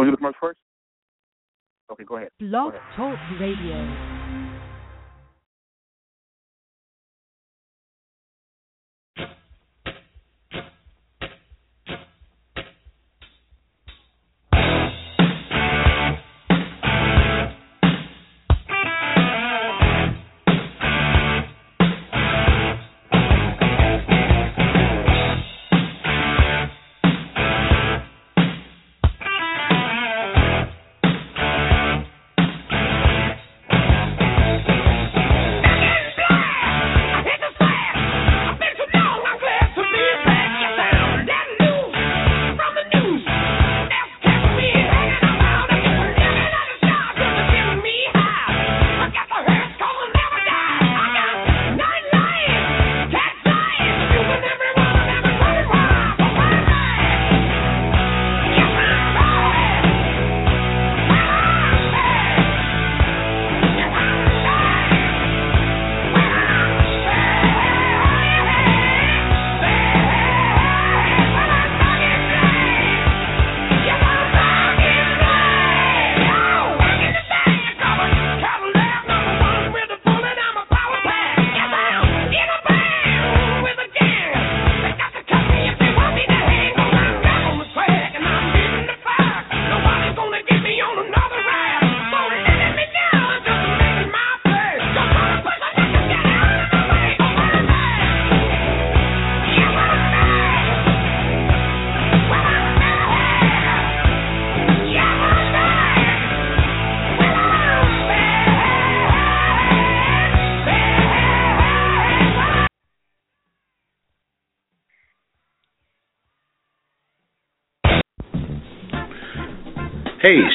gonna do the commercial first? Okay, go ahead. Blog Go ahead. Talk Radio.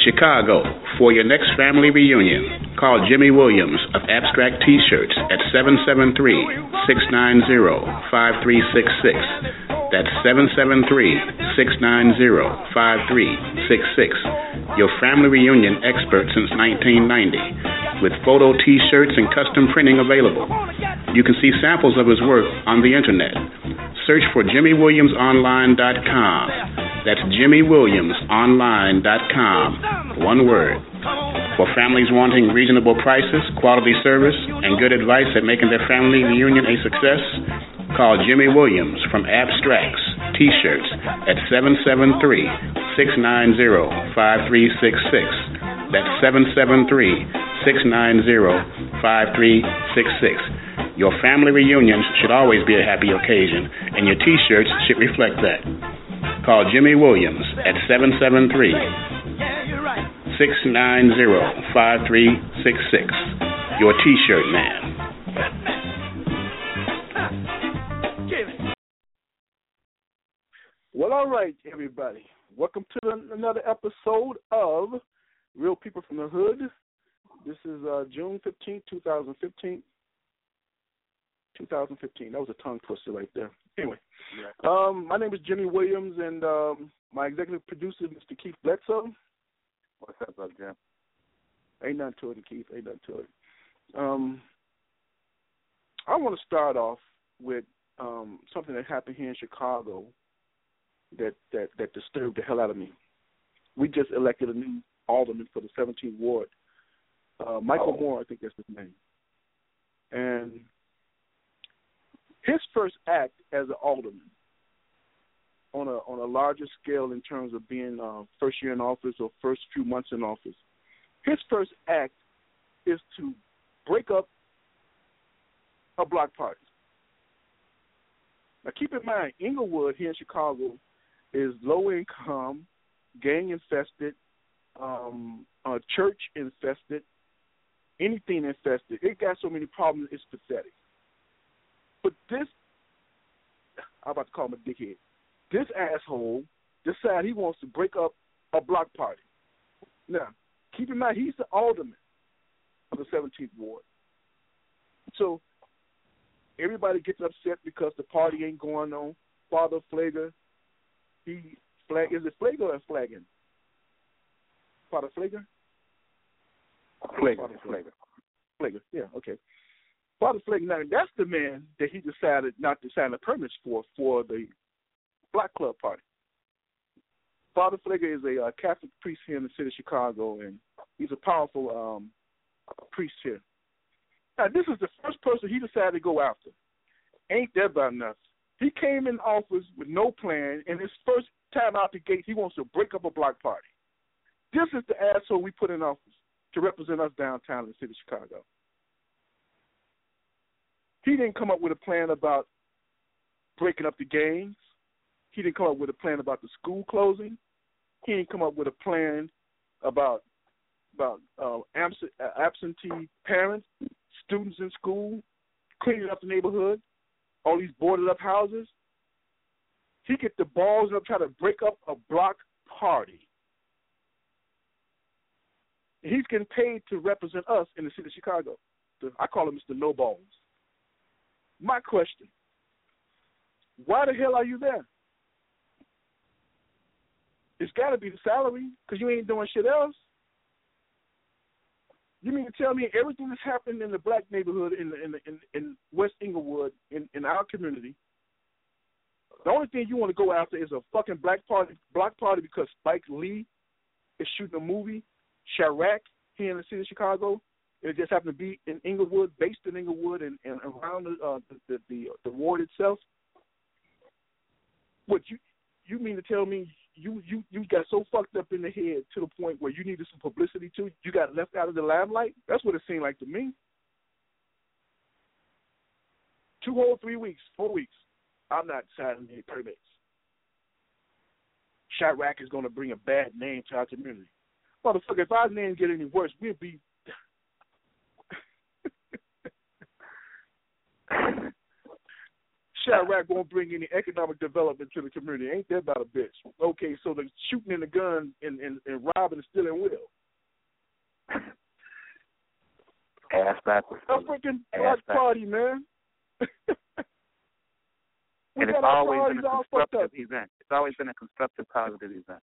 Chicago, for your next family reunion, call Jimmy Williams of Abstract T-Shirts at 773-690-5366. That's 773-690-5366. Your family reunion expert since 1990, with photo T-shirts and custom printing available. You can see samples of his work on the internet. Search for JimmyWilliamsOnline.com. That's JimmyWilliamsOnline.com. One word. For families wanting reasonable prices, quality service, and good advice at making their family reunion a success, call Jimmy Williams from Abstracts T-shirts at 773-690-5366. That's 773-690-5366. Your family reunions should always be a happy occasion, and your T-shirts should reflect that. Call Jimmy Williams at 773 690 5366. Your T shirt man. Well, all right, everybody. Welcome to another episode of Real People from the Hood. This is uh, June 15, 2015. 2015. That was a tongue twister right there. Anyway, um, my name is Jimmy Williams, and um, my executive producer, is Mr. Keith Bledsoe. What's up, brother Jim? Ain't nothing to it, Keith. Ain't nothing to it. Um, I want to start off with um, something that happened here in Chicago that, that that disturbed the hell out of me. We just elected a new alderman for the 17th ward, uh, Michael Oh. Moore. I think that's his name, and his first act as an alderman on a on a larger scale in terms of being uh, first year in office or first few months in office, his first act is to break up a block party. Now keep in mind, Englewood here in Chicago is low income, gang infested, um, uh, church infested, anything infested. It got so many problems, it's pathetic. But this, I'm about to call him a dickhead. This asshole decided he wants to break up a block party. Now, keep in mind, he's the alderman of the 17th ward. So everybody gets upset because the party ain't going on. Father Flager, he flag is it Flager or flagging? Father Flager? Flavor, Father flavor. Flager, yeah, okay. Father Pfleger, now that's the man that he decided not to sign the permits for for the Black Club party. Father Pfleger is a uh, Catholic priest here in the city of Chicago, and he's a powerful um, priest here. Now, this is the first person he decided to go after. Ain't that about nothing? He came in office with no plan, and his first time out the gate, he wants to break up a block party. This is the asshole we put in office to represent us downtown in the city of Chicago. He didn't come up with a plan about breaking up the gangs. He didn't come up with a plan about the school closing. He didn't come up with a plan about about uh, absentee parents, students in school, cleaning up the neighborhood, all these boarded up houses. He get the balls up try to break up a block party. He's getting paid to represent us in the city of Chicago. I call him Mr. No Balls. My question: Why the hell are you there? It's got to be the salary because you ain't doing shit else. You mean to tell me everything that's happened in the black neighborhood in the, in the, in, in West Englewood in in our community? The only thing you want to go after is a fucking black party black party because Spike Lee is shooting a movie, Chi-Raq, here in the city of Chicago. It just happened to be in Englewood, based in Englewood, and, and around the, uh, the the the ward itself. What you you mean to tell me you you you got so fucked up in the head to the point where you needed some publicity too. You got left out of the limelight. That's what it seemed like to me. Two whole three weeks, four weeks. I'm not signing any permits. Chi-Raq is going to bring a bad name to our community. Motherfucker, if our name get any worse, we'll be Chi-Raq won't bring any economic development to the community. Ain't that about a bitch? Okay, so the shooting in the gun and, and, and robbing and stealing will. Ass backwards. A freaking black party, man. and it's always been a constructive event. It's always been a constructive, positive event.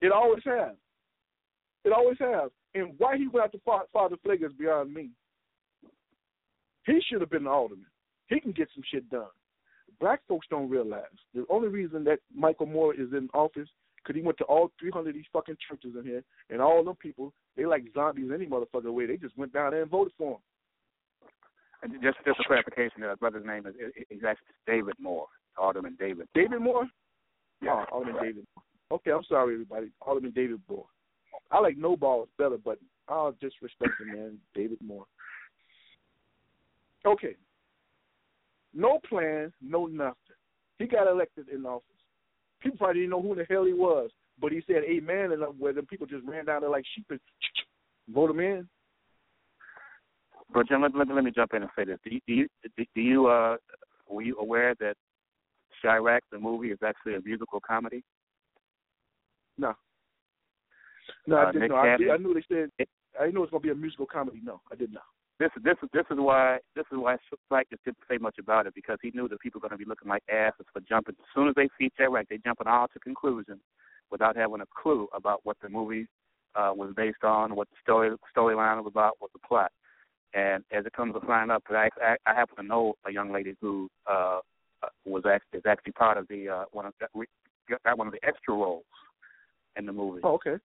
It always has. It always has. And why he went after Father is beyond me. He should have been the alderman. He can get some shit done. Black folks don't realize the only reason that Michael Moore is in office because he went to all 300 of these fucking churches in here, and all them people they like zombies any motherfucker way. They just went down there and voted for him. And just just a clarification, uh, brother's name is he's actually David Moore, Alderman David. David Moore. Yeah, oh, Alderman right. David. Okay, I'm sorry everybody. Alderman David Moore. I like no balls better, but I'll just respect the man, David Moore. Okay, no plan, no nothing. He got elected in office. People probably didn't know who the hell he was, but he said amen, and where the people just ran down there like sheep and vote him in. But Jim, let, let, let me jump in and say this: Do you, do you, do you uh, were you aware that Chi-Raq, the movie, is actually a musical comedy? No. No, uh, I didn't know. I, did, I knew they said. I know it was going to be a musical comedy. No, I did not this is this is this is why this is why just didn't say much about it because he knew that people were going to be looking like asses for jumping. As soon as they see Chi-Raq, they jumping all to conclusions without having a clue about what the movie uh, was based on, what the story storyline was about, what the plot. And as it comes to find out, I, I, I happen to know a young lady who uh, was actually is actually part of the uh, one of got one of the extra roles in the movie. Oh, okay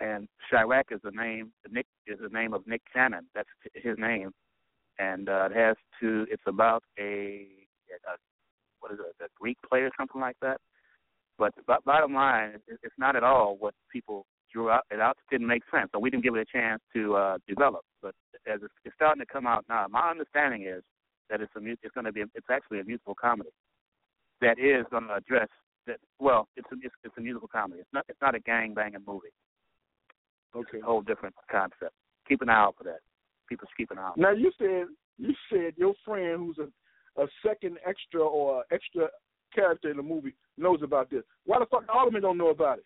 and Chi-Raq is the name. Nick is the name of Nick Cannon. That's his name, and uh, it has to. It's about a, a what is it? A Greek play or something like that. But the bottom line, it's not at all what people drew out. It out didn't make sense, so we didn't give it a chance to uh, develop. But as it's starting to come out now, my understanding is that it's a it's going to be it's actually a musical comedy that is going to address that. Well, it's a it's, it's a musical comedy. It's not it's not a gang banging movie. Okay. A whole different concept. Keep an eye out for that. People keep an eye out. Now you said you said your friend who's a a second extra or extra character in the movie knows about this. Why the fuck Alderman don't know about it?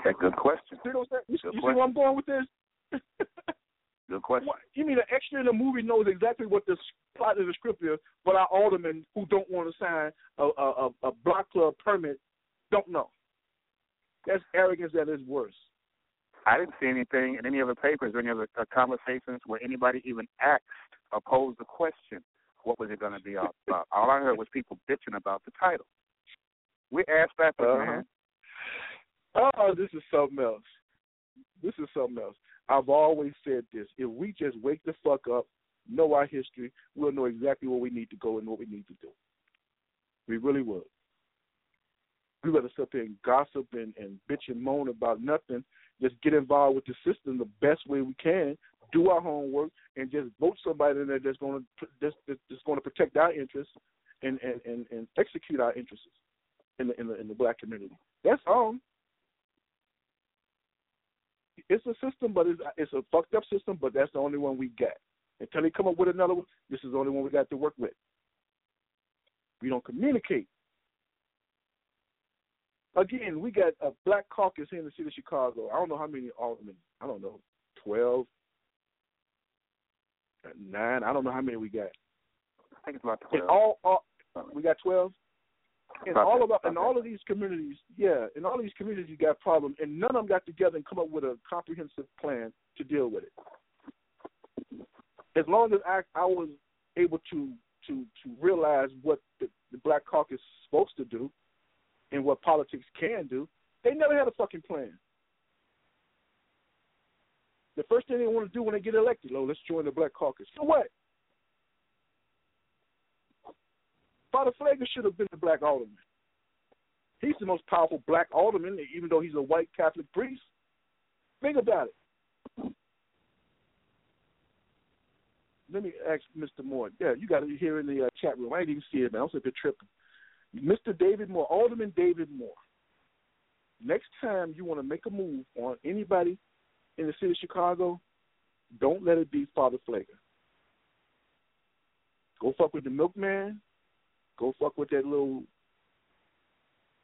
Okay, good question. You, know you, you see where I'm going with this? good question. What, you mean an extra in the movie knows exactly what the plot of the script is, but our aldermen who don't want to sign a, a, a block club permit don't know? That's arrogance at its worst. I didn't see anything in any other papers or any other uh, conversations where anybody even asked or posed the question, what was it going to be all about? All I heard was people bitching about the title. We're ass backwards, Uh-huh. man. Oh, this is something else. This is something else. I've always said this. If we just wake the fuck up, know our history, we'll know exactly where we need to go and what we need to do. We really would. We rather sit there and gossip and, and bitch and moan about nothing. Just get involved with the system the best way we can. Do our homework and just vote somebody in there that's going to that's, that's going to protect our interests and, and, and, and execute our interests in the in the in the black community. That's all. It's a system, but it's it's a fucked up system. But that's the only one we got. Until they come up with another one, this is the only one we got to work with. We don't communicate. Again, we got a black caucus here in the city of Chicago. I don't know how many aldermen. I don't know, twelve, nine. I don't know how many we got. I think it's about In twelve. all, all we got twelve. In About all of in all of these communities, yeah, in all of these communities, you got problems, and none of them got together and come up with a comprehensive plan to deal with it. As long as I, I was able to to to realize what the, the Black Caucus is supposed to do and what politics can do, they never had a fucking plan. The first thing they want to do when they get elected, oh, let's join the Black Caucus. For what? Father Flagler should have been the black alderman. He's the most powerful black alderman, even though he's a white Catholic priest. Think about it. Let me ask Mr. Moore. Yeah, you got it here in the uh, chat room. I didn't even see it, man. I was a bit tripping. Mr. David Moore, Alderman David Moore. Next time you want to make a move on anybody in the city of Chicago, don't let it be Father Flagler. Go fuck with the milkman. Go fuck with that little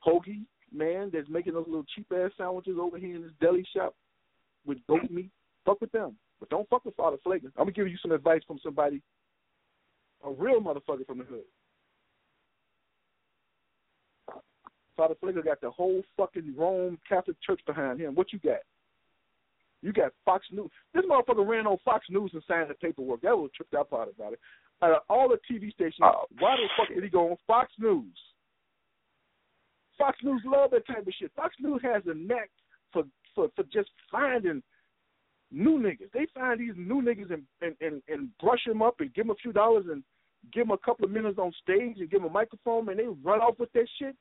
hoagie man that's making those little cheap ass sandwiches over here in this deli shop with goat meat. Fuck with them. But don't fuck with Father Flagler. I'm gonna give you some advice from somebody, a real motherfucker from the hood. Father Flagler got the whole fucking Rome Catholic Church behind him. What you got? You got Fox News. This motherfucker ran on Fox News and signed the paperwork. That was tripped out part about it. Out of all the TV stations, Oh, why the fuck did he go on Fox News? Fox News love that type of shit. Fox News has a knack for for, for just finding new niggas. They find these new niggas and, and, and, and brush them up and give them a few dollars and give them a couple of minutes on stage and give them a microphone and they run off with that shit.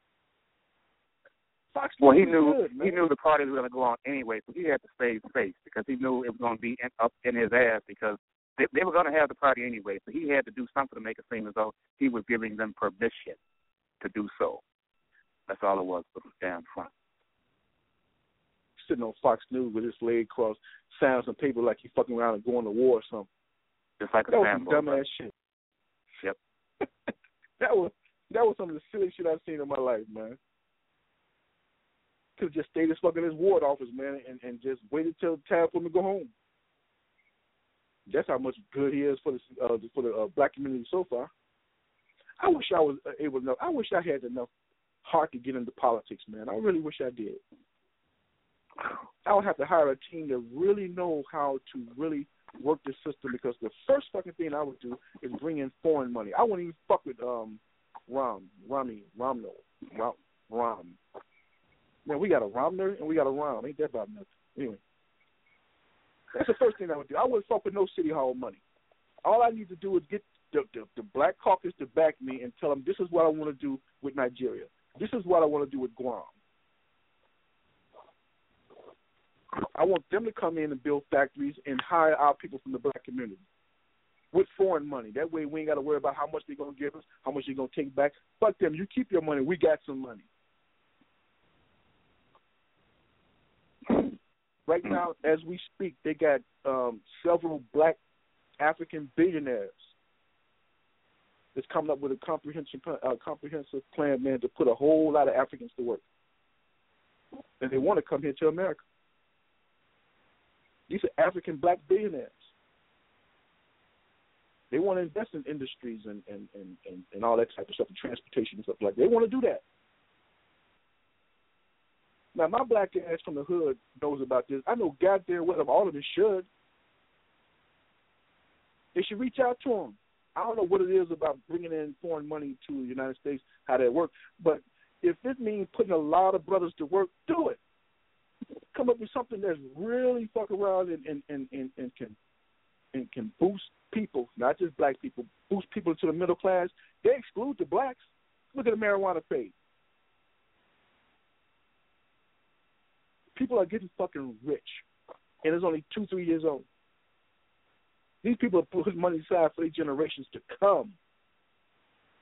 Fox Well, he knew good, he knew the party was going to go on anyway, so he had to save face because he knew it was going to be in, up in his ass because they, they were going to have the party anyway. So he had to do something to make it seem as though he was giving them permission to do so. That's all it was from damn front. sitting on Fox News with his leg crossed, signing some paper like he fucking around and going to war or something. Just like a That was some dumbass shit. Yep. that was that was some of the silly shit I've seen in my life, man. Could just stayed his fucking his ward office, man, and, and just waited till time for him to go home. That's how much good he is for the uh, for the uh, black community so far. I wish I was uh, able to know. I wish I had enough heart to get into politics, man. I really wish I did. I would have to hire a team that really know how to really work the system because the first fucking thing I would do is bring in foreign money. I wouldn't even fuck with um Rom, Rami, Romno, Rom, Rom. Man, we got a Romner and we got a Rom. Ain't that about nothing? Anyway, that's the first thing I would do. I wouldn't fuck with no city hall money. All I need to do is get the, the, the black caucus to back me and tell them this is what I want to do with Nigeria. This is what I want to do with Guam. I want them to come in and build factories and hire our people from the black community with foreign money. That way we ain't got to worry about how much they're going to give us, how much they're going to take back. Fuck them. You keep your money. We got some money. Right now, as we speak, they got um, several black African billionaires that's coming up with a comprehensive uh, comprehensive plan, man, to put a whole lot of Africans to work, and they want to come here to America. These are African black billionaires. They want to invest in industries and and, and, and, and all that type of stuff, and transportation and stuff like that. They want to do that. Now, my black ass from the hood knows about this. I know goddamn well all of them should. They should reach out to them. I don't know what it is about bringing in foreign money to the United States, how that works, but if this means putting a lot of brothers to work, do it. Come up with something that's really fuck around and and and, and, and can and can boost people, not just black people, boost people to the middle class. They exclude the blacks. Look at the marijuana fade. People are getting fucking rich, and it's only two, three years old. These people are putting money aside for their generations to come,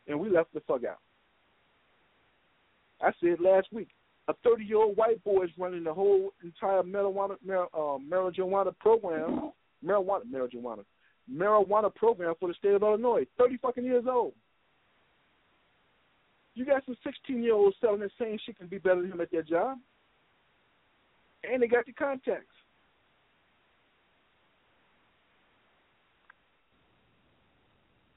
and we left the fuck out. I said last week, a 30 year old white boy is running the whole entire marijuana mar, uh, marijuana program, marijuana marijuana marijuana program for the state of Illinois. 30 fucking years old. You got some 16 year olds selling the same shit can be better than him at their job, and they got the contacts.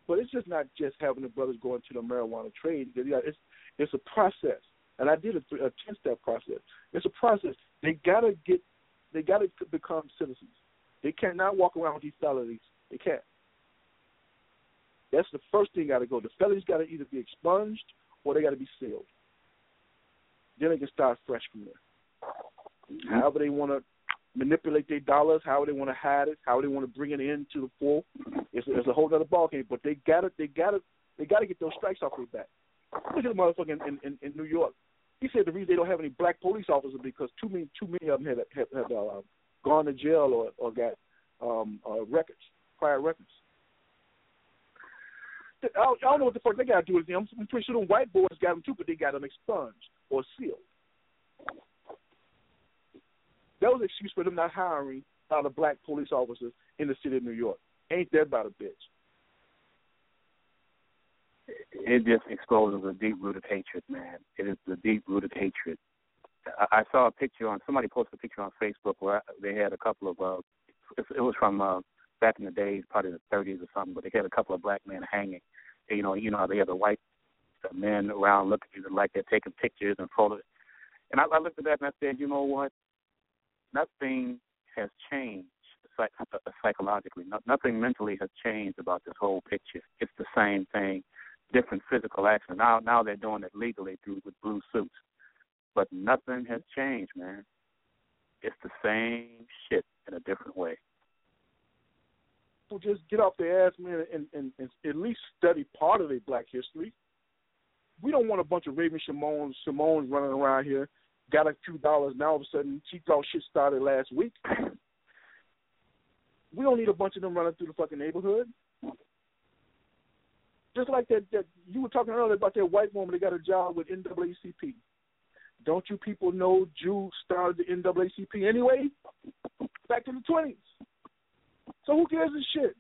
But it's just not just having the brothers go into the marijuana trade. It's it's a process and I did a, a ten step process. It's a process. They gotta get, they gotta become citizens. They cannot walk around with these felonies. They can't. That's the first thing got to go. The felonies got to either be expunged or they got to be sealed. Then they can start fresh from there. However they want to manipulate their dollars, how they want to hide it, how they want to bring it into the full, it's, it's a whole other ballgame. But they got to, they got to, they got to get those strikes off their back. Look at the motherfucker in, in, in, in New York. He said the reason they don't have any black police officers because too many too many of them have have, have uh, gone to jail or or got um, uh, records, prior records. I don't, know what the fuck they got to do with them. I'm pretty sure the white boys got them too, but they got them expunged or sealed. That was an excuse for them not hiring a lot of black police officers in the city of New York. Ain't that about a bitch? it just exposes a deep rooted hatred, man. It is the deep rooted hatred. I, saw a picture on somebody posted a picture on Facebook where they had a couple of uh, it was from uh, back in the days, probably the 30s or something, but they had a couple of black men hanging. You know, you know how they have the white men around looking like they're taking pictures and photos. And I, I looked at that and I said, you know what? Nothing has changed uh, psychologically. No, nothing mentally has changed about this whole picture. It's the same thing different physical action. Now now they're doing it legally through with blue suits. But nothing has changed, man. It's the same shit in a different way. Well, just get off their ass, man, and, and, and at least study part of their black history. We don't want a bunch of Raven Symones, Symones running around here, got a few dollars, now all of a sudden she thought shit started last week. We don't need a bunch of them running through the fucking neighborhood. Just like that, that you were talking earlier about that white woman that got a job with NAACP. Don't you people know Jews started the NAACP anyway? Back in the twenties. So who cares this shit?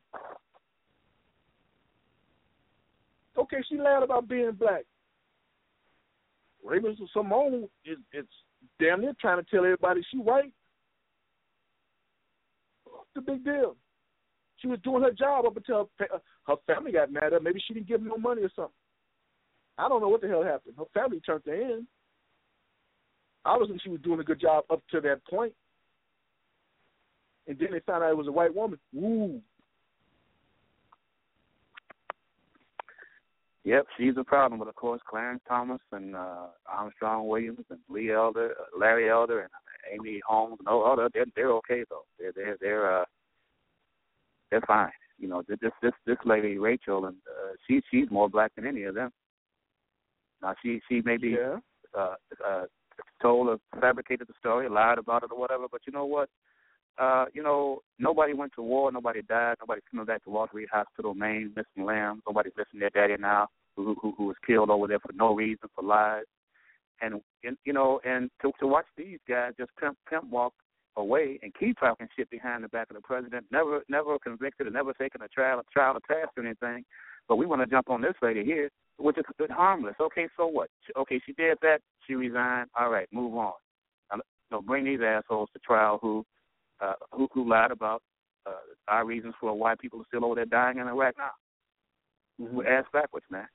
Okay, she lied about being black. Raven Symone is it's damn near trying to tell everybody she white. What's the big deal? She was doing her job up until her family got mad at her. Maybe she didn't give them no money or something. I don't know what the hell happened. Her family turned her in. Obviously, she was doing a good job up to that point. And then they found out it was a white woman. Woo. Yep, she's a problem. But of course, Clarence Thomas and uh, Armstrong Williams and Lee Elder, uh, Larry Elder, and Amy Holmes all oh, they're they're okay though. They're they're they're uh, they're fine. You know, this this this lady Rachel, and uh, she she's more black than any of them. Now she she maybe yeah. uh, uh, told or fabricated the story, lied about it or whatever. But you know what? Uh, you know, nobody went to war, nobody died, nobody coming back to Walter Reed Hospital, Maine, missing lambs, nobody's missing their daddy now, who, who who was killed over there for no reason, for lies. And, and you know, and to to watch these guys just pimp pimp walk away and keep talking shit behind the back of the president. Never, never convicted or never taken a trial, a trial or task or anything. But we want to jump on this lady here, which is harmless. Okay, so what? Okay, she did that. She resigned. All right, move on. No, bring these assholes to trial who, uh, who, who lied about uh, our reasons for why people are still over there dying in Iraq now. Mm-hmm. We're backwards, man.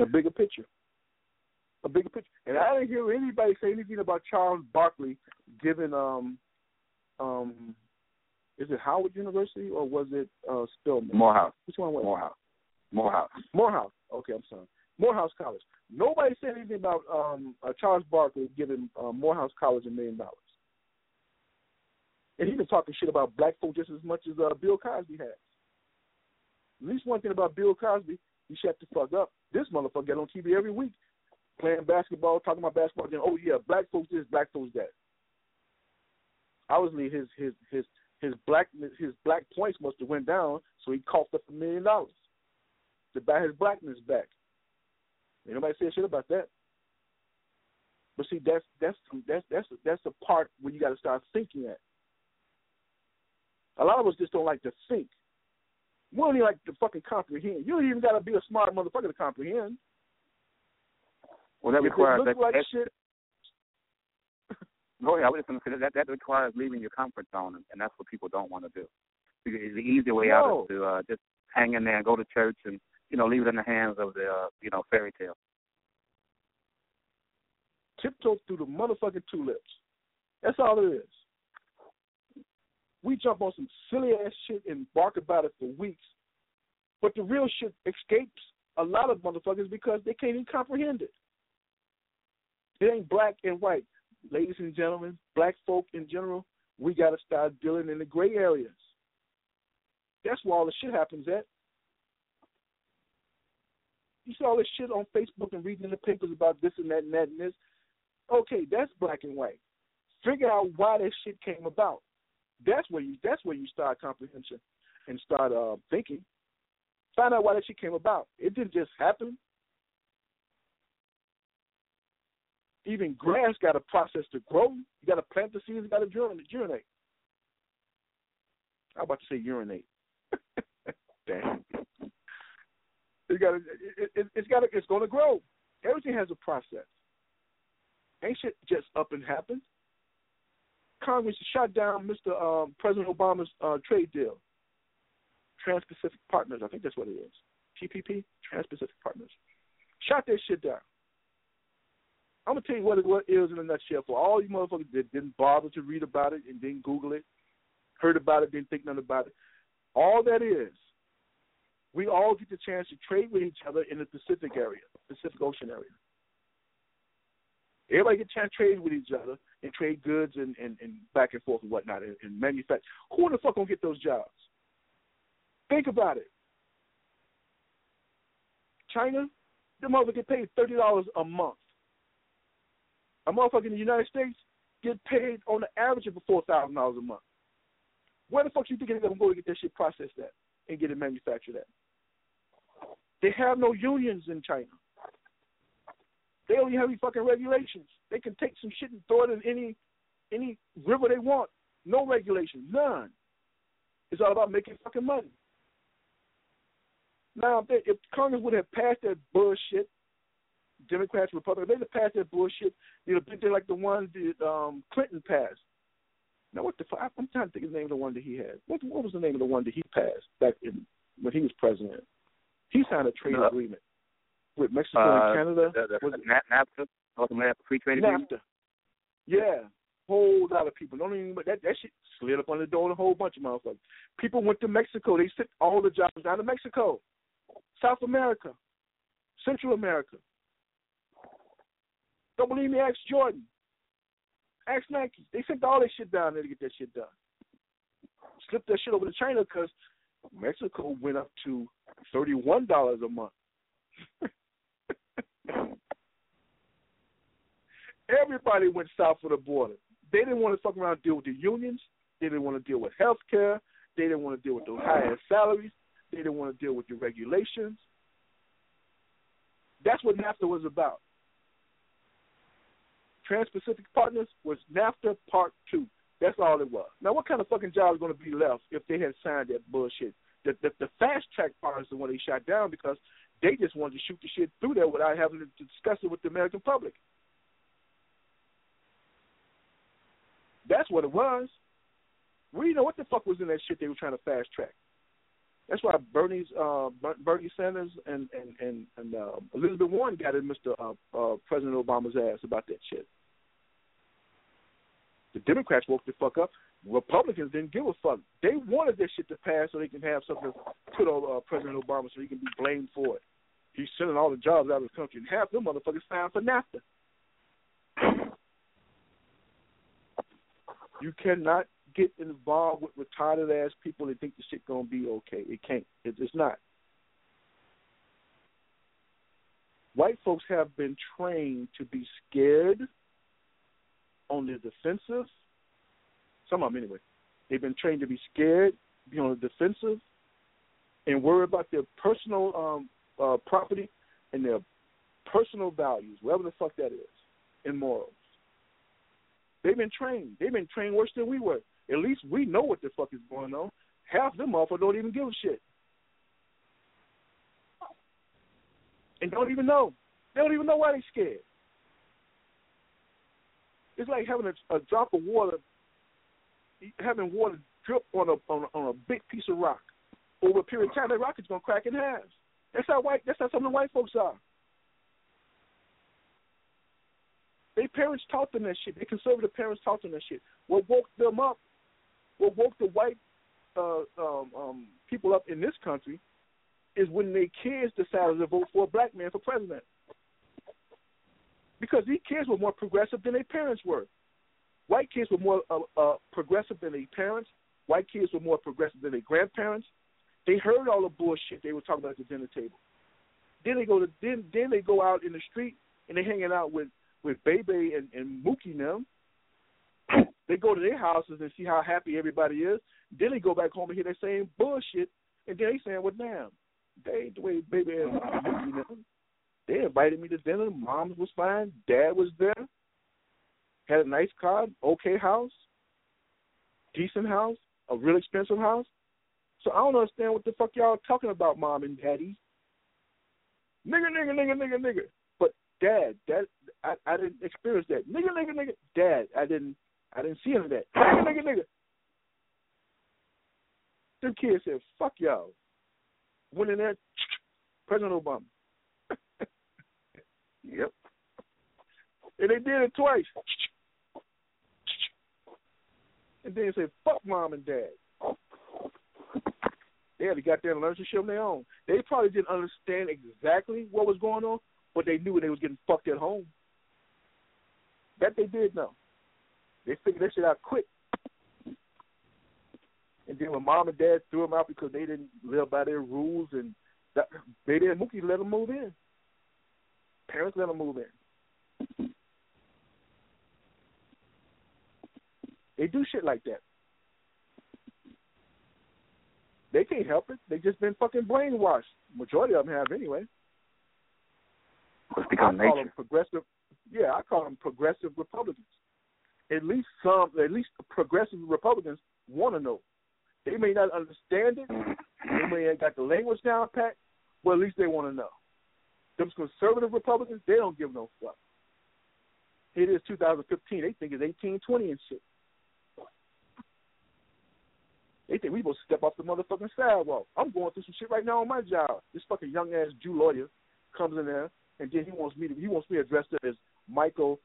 A bigger picture a bigger picture. And I didn't hear anybody say anything about Charles Barkley giving um um is it Howard University or was it uh Spelman? Morehouse. Which one was Morehouse. Morehouse. Morehouse. Okay, I'm sorry. Morehouse College. Nobody said anything about um, uh, Charles Barkley giving uh, Morehouse College a million dollars. And he's been talking shit about black folk just as much as uh, Bill Cosby has. At least one thing about Bill Cosby, he shut the fuck up. This motherfucker get on TV every week playing basketball, talking about basketball. Then, oh yeah, black folks this, black folks that. Obviously, his his his his black his black points must have went down, so he coughed up a million dollars to buy his blackness back. Ain't nobody say shit about that. But see, that's that's that's that's that's the part where you got to start thinking at. A lot of us just don't like to think. We don't even like to fucking comprehend. You don't even got to be a smart motherfucker to comprehend. Well, that if requires that, like that, shit. No, I was just to say that that requires leaving your comfort zone, and, that's what people don't want to do. Because the easy way out is to uh, just hang in there and go to church and you know leave it in the hands of the uh, you know fairy tale. tiptoe through the motherfucking tulips. That's all it is. We jump on some silly ass shit and bark about it for weeks, but the real shit escapes a lot of motherfuckers because they can't even comprehend it. It ain't black and white. Ladies and gentlemen, black folk in general, we got to start dealing in the gray areas. That's where all the shit happens at. You see all this shit on Facebook and reading in the papers about this and that and that and this. Okay, that's black and white. Figure out why that shit came about. That's where you that's where you start comprehension and start uh, thinking. Find out why that shit came about. It didn't just happen. Even grass got a process to grow. You got to plant the seeds. You got to urinate. I'm about to say urinate. Damn. It got. It, it, it's got. It's going to grow. Everything has a process. Ain't shit just up and happened. Congress shut down Mr. Um, President Obama's uh, trade deal. Trans-Pacific Partners, I think that's what it is. TPP, Trans-Pacific Partners. Shot that shit down. I'm gonna tell you what it, what it is in a nutshell for all you motherfuckers that didn't bother to read about it and didn't Google it, heard about it, didn't think nothing about it. All that is, we all get the chance to trade with each other in the Pacific area, Pacific Ocean area. Everybody get a chance to trade with each other and trade goods and, and, and back and forth and whatnot and, and manufacture. Who the fuck gonna get those jobs? Think about it. China, the motherfucker get paid thirty dollars a month. A motherfucker in the United States get paid on the average of four thousand dollars a month. Where the fuck you think they're gonna go to get that shit processed at and get it manufactured at? They have no unions in China. They don't have any fucking regulations. They can take some shit and throw it in any any river they want. No regulations, none. It's all about making fucking money. Now, if, they, if Congress would have passed that bullshit, Democrats, Republicans, they'd have passed that bullshit. You know, thing like the one that um, Clinton passed. Now, what the fuck? I'm trying to think of the name of the one that he had. What, what was the name of the one that he passed back in when he was president? He signed a trade agreement with Mexico Uh, and Canada. The, the, Was it NAFTA, American Free. Yeah, whole lot of people. Don't even that that shit slid up on the door. A whole bunch of motherfuckers. People went to Mexico. They sent all the jobs down to Mexico, South America, Central America. Don't believe me? Ask Jordan. Ask Nike. They sent all that shit down there to get that shit done. Slipped that shit over to China because Mexico went up to thirty-one dollars a month. Everybody went south of the border. They didn't want to fuck around and deal with the unions. They didn't want to deal with health care. They didn't want to deal with those higher salaries. They didn't want to deal with the regulations. That's what NAFTA was about. Trans Pacific Partners was NAFTA Part 2. That's all it was. Now, what kind of fucking job is going to be left if they had signed that bullshit? The, the, the fast track part is the one they shot down because they just wanted to shoot the shit through there without having to discuss it with the American public. That's what it was. We know what the fuck was in that shit they were trying to fast track. That's why Bernie's uh, Bernie Sanders and and and, and uh, Elizabeth Warren got in Mr. Uh, uh, President Obama's ass about that shit. The Democrats woke the fuck up. Republicans didn't give a fuck. They wanted that shit to pass so they can have something put on uh, President Obama so he can be blamed for it. he's sending all the jobs out of the country, and half them motherfuckers signed for NAFTA. You cannot get involved with retarded ass people that think the shit gonna be okay. It can't. It, it's not. White folks have been trained to be scared, on the defensive. Some of them, anyway. They've been trained to be scared, be on the defensive, and worry about their personal um, uh, property and their personal values, whatever the fuck that is, and morals. They've been trained. They've been trained worse than we were. At least we know what the fuck is going on. Half them motherfuckers don't even give a shit. And don't even know. They don't even know why they're scared. It's like having a, a drop of water, having water drip on a on a, on a big piece of rock. Over a period of time, that rock is gonna crack in half. That's how white. That's how some of the white folks are. Their parents taught them that shit. Their conservative parents taught them that shit. What woke them up, what woke the white uh, um, um, people up in this country, is when their kids decided to vote for a black man for president. Because these kids were more progressive than their parents were. White kids were more uh, uh, progressive than their parents. White kids were more progressive than their grandparents. They heard all the bullshit they were talking about at the dinner table. Then they go to then then they go out in the street and they're hanging out with with Bebe and, and Mookie them. they go to their houses and see how happy everybody is. Then they go back home and hear that same bullshit, and then they saying, "Well, damn, they ain't the way Bebe and Mookie them." They invited me to dinner. Mom was fine. Dad was there. Had a nice car, okay house, decent house, a real expensive house. So I don't understand what the fuck y'all talking about, mom and daddy. Nigga, nigga, nigga, nigga, nigga. Dad, dad, I, I didn't experience that. Nigga, nigga, nigga. Dad, I didn't, I didn't see any of that. Nigga, nigga, nigga. Them kids said, "Fuck y'all." Went in there, President Obama. yep. And they did it twice. And then they said, "Fuck mom and dad." They had to get there and learn some shit on their own. They probably didn't understand exactly what was going on, but they knew they was getting fucked at home. That they did know. They figured that shit out quick. And then when mom and dad threw them out because they didn't live by their rules, and that, they didn't Mookie let them move in. Parents let them move in. They do shit like that. They can't help it. They just been fucking brainwashed. Majority of them have anyway. It's become I call nature. them progressive. Yeah, I call them progressive Republicans. At least some, at least progressive Republicans want to know. They may not understand it. They may ain't got the language down pat, but at least they want to know. Them conservative Republicans, they don't give no fuck. It is 2015. They think it's 1820 and shit. They think we supposed to step off the motherfucking sidewalk. I'm going through some shit right now on my job. This fucking young ass Jew lawyer comes in there and then he wants me to he wants me addressed as Michael,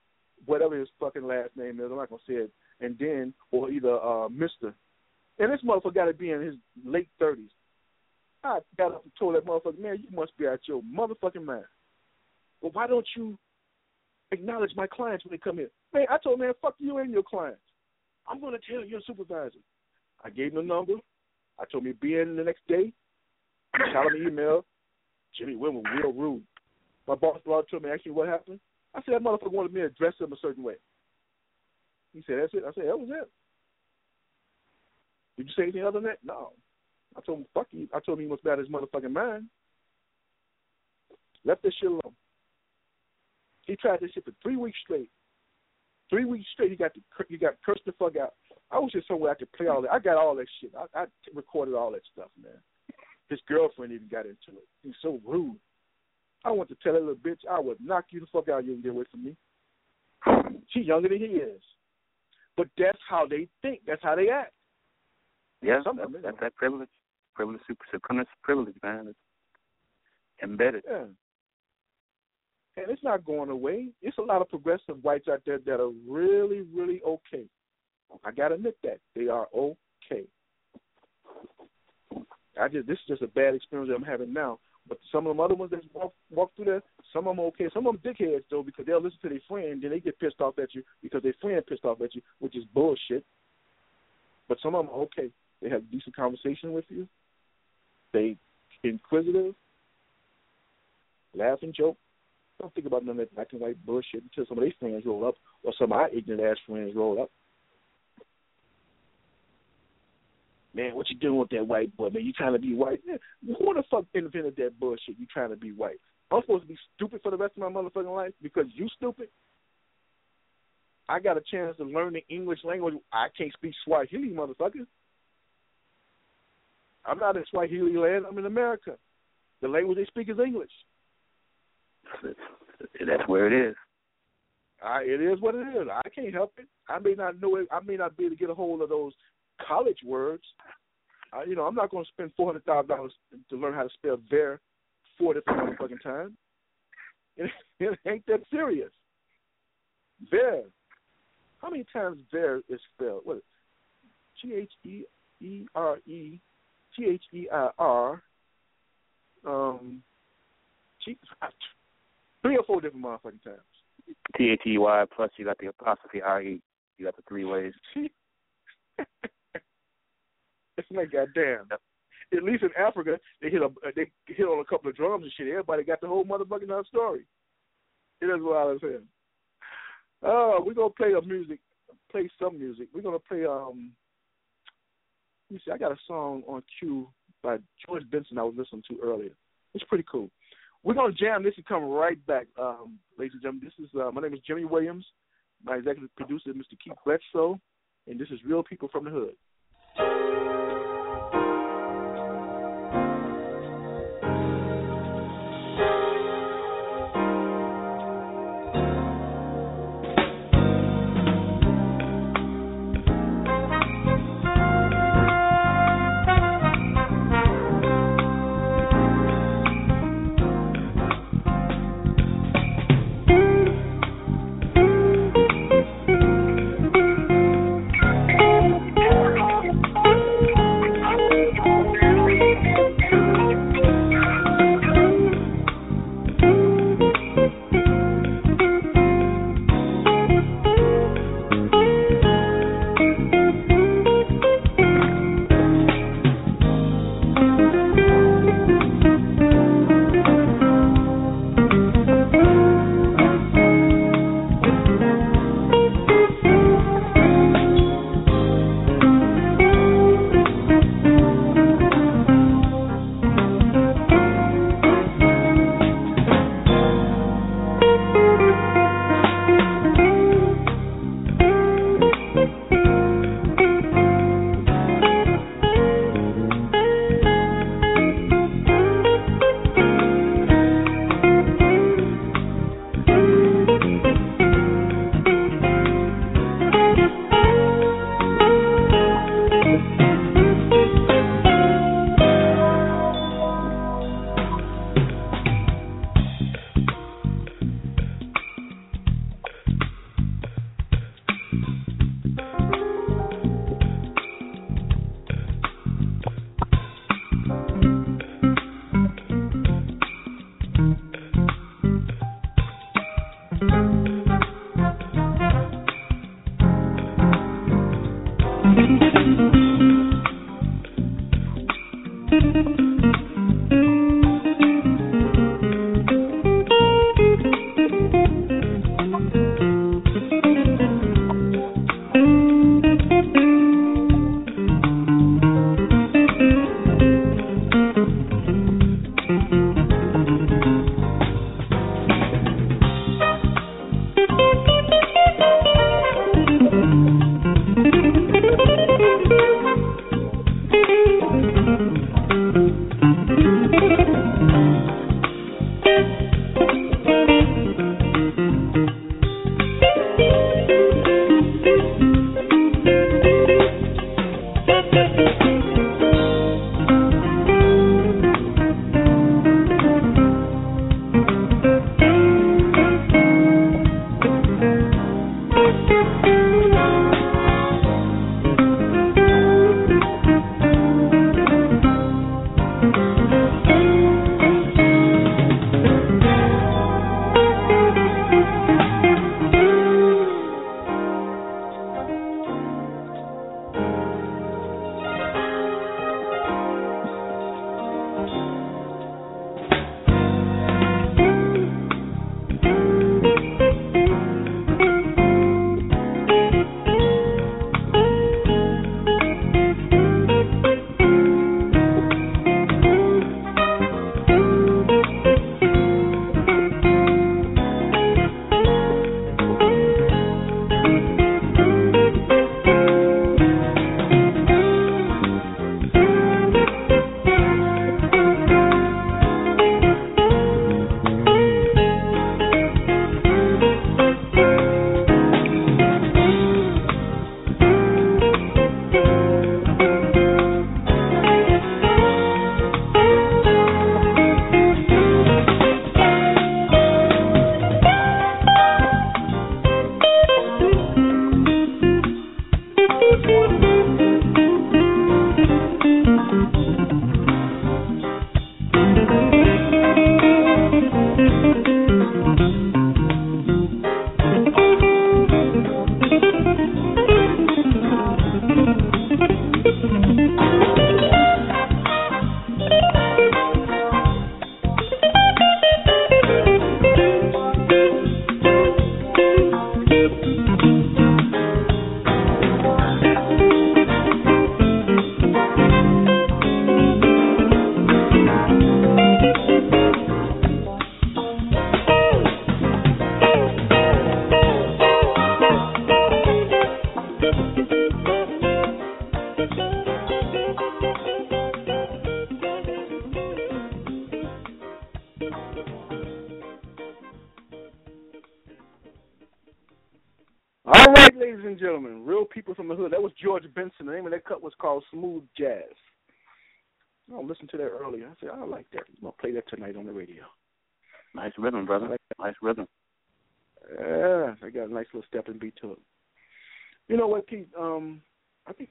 whatever his fucking last name is. I'm not gonna say it. And then or either uh Mister. And this motherfucker got to be in his late thirties. I got up and told that motherfucker, man, you must be out your motherfucking mind. Well, why don't you acknowledge my clients when they come in? Man, I told man, fuck you and your clients. I'm gonna tell your supervisor. I gave him the number. I told him be in the next day. Shot him an email. Jimmy Wynn real rude. My boss brought to me, asked me what happened. I said that motherfucker wanted me to dress him a certain way. He said, That's it. I said, That was it. Did you say anything other than that? No. I told him, fuck you. I told him he be out his motherfucking mind. Left this shit alone. He tried this shit for three weeks straight. Three weeks straight, he got the, he got cursed the fuck out. I was just somewhere I could play all that. I got all that shit. I, I recorded all that stuff, man. His girlfriend even got into it. He's so rude. I want to tell that little bitch, I would knock you the fuck out. You and get away from me. She younger than he is, but that's how they think. That's how they act. Yeah, Some that's, that's that privilege, privilege, super supremacist privilege, man. It's embedded. Yeah. And it's not going away. It's a lot of progressive whites out there that are really, really okay. I gotta admit that they are okay. I just this is just a bad experience that I'm having now. But Some of them other ones that walk walk through there, some of them okay. Some of them dickheads though because they'll listen to their friend, then they get pissed off at you because their friend pissed off at you, which is bullshit. But some of them okay. They have decent conversation with you. They inquisitive, laugh and joke. Don't think about none of that black and white bullshit until some of their friends roll up or some of our ignorant ass friends roll up. Man, what you doing with that white boy? Man, you trying to be white? Man, who the fuck invented that bullshit? You trying to be white? I'm supposed to be stupid for the rest of my motherfucking life because you stupid? I got a chance to learn the English language. I can't speak Swahili, motherfucker. I'm not in Swahili land. I'm in America. The language they speak is English. That's where it is. I, it is what it is. I can't help it. I may not know it. I may not be able to get a hold of those college words. I, you know, I'm not going to spend four hundred thousand dollars to learn how to spell there four different motherfucking times. It, it ain't that serious. There. How many times there is spelled? What? G H E E R E T H E I R. Um. G, three or four different motherfucking times. T H E Y plus you got the apostrophe I E. You got the three ways. it's like goddamn. At least in Africa, they hit a they hit on a couple of drums and shit. Everybody got the whole motherfucking story. It is wild as hell. Oh, we're gonna play a music, play some music. We're gonna play um. Let me see. I got a song on cue by George Benson I was listening to earlier. It's pretty cool. We're gonna jam this and come right back, um, ladies and gentlemen. This is uh, my name is Jimmy Williams. My executive producer, Mr. Keith Bledsoe, and this is Real People from the Hood.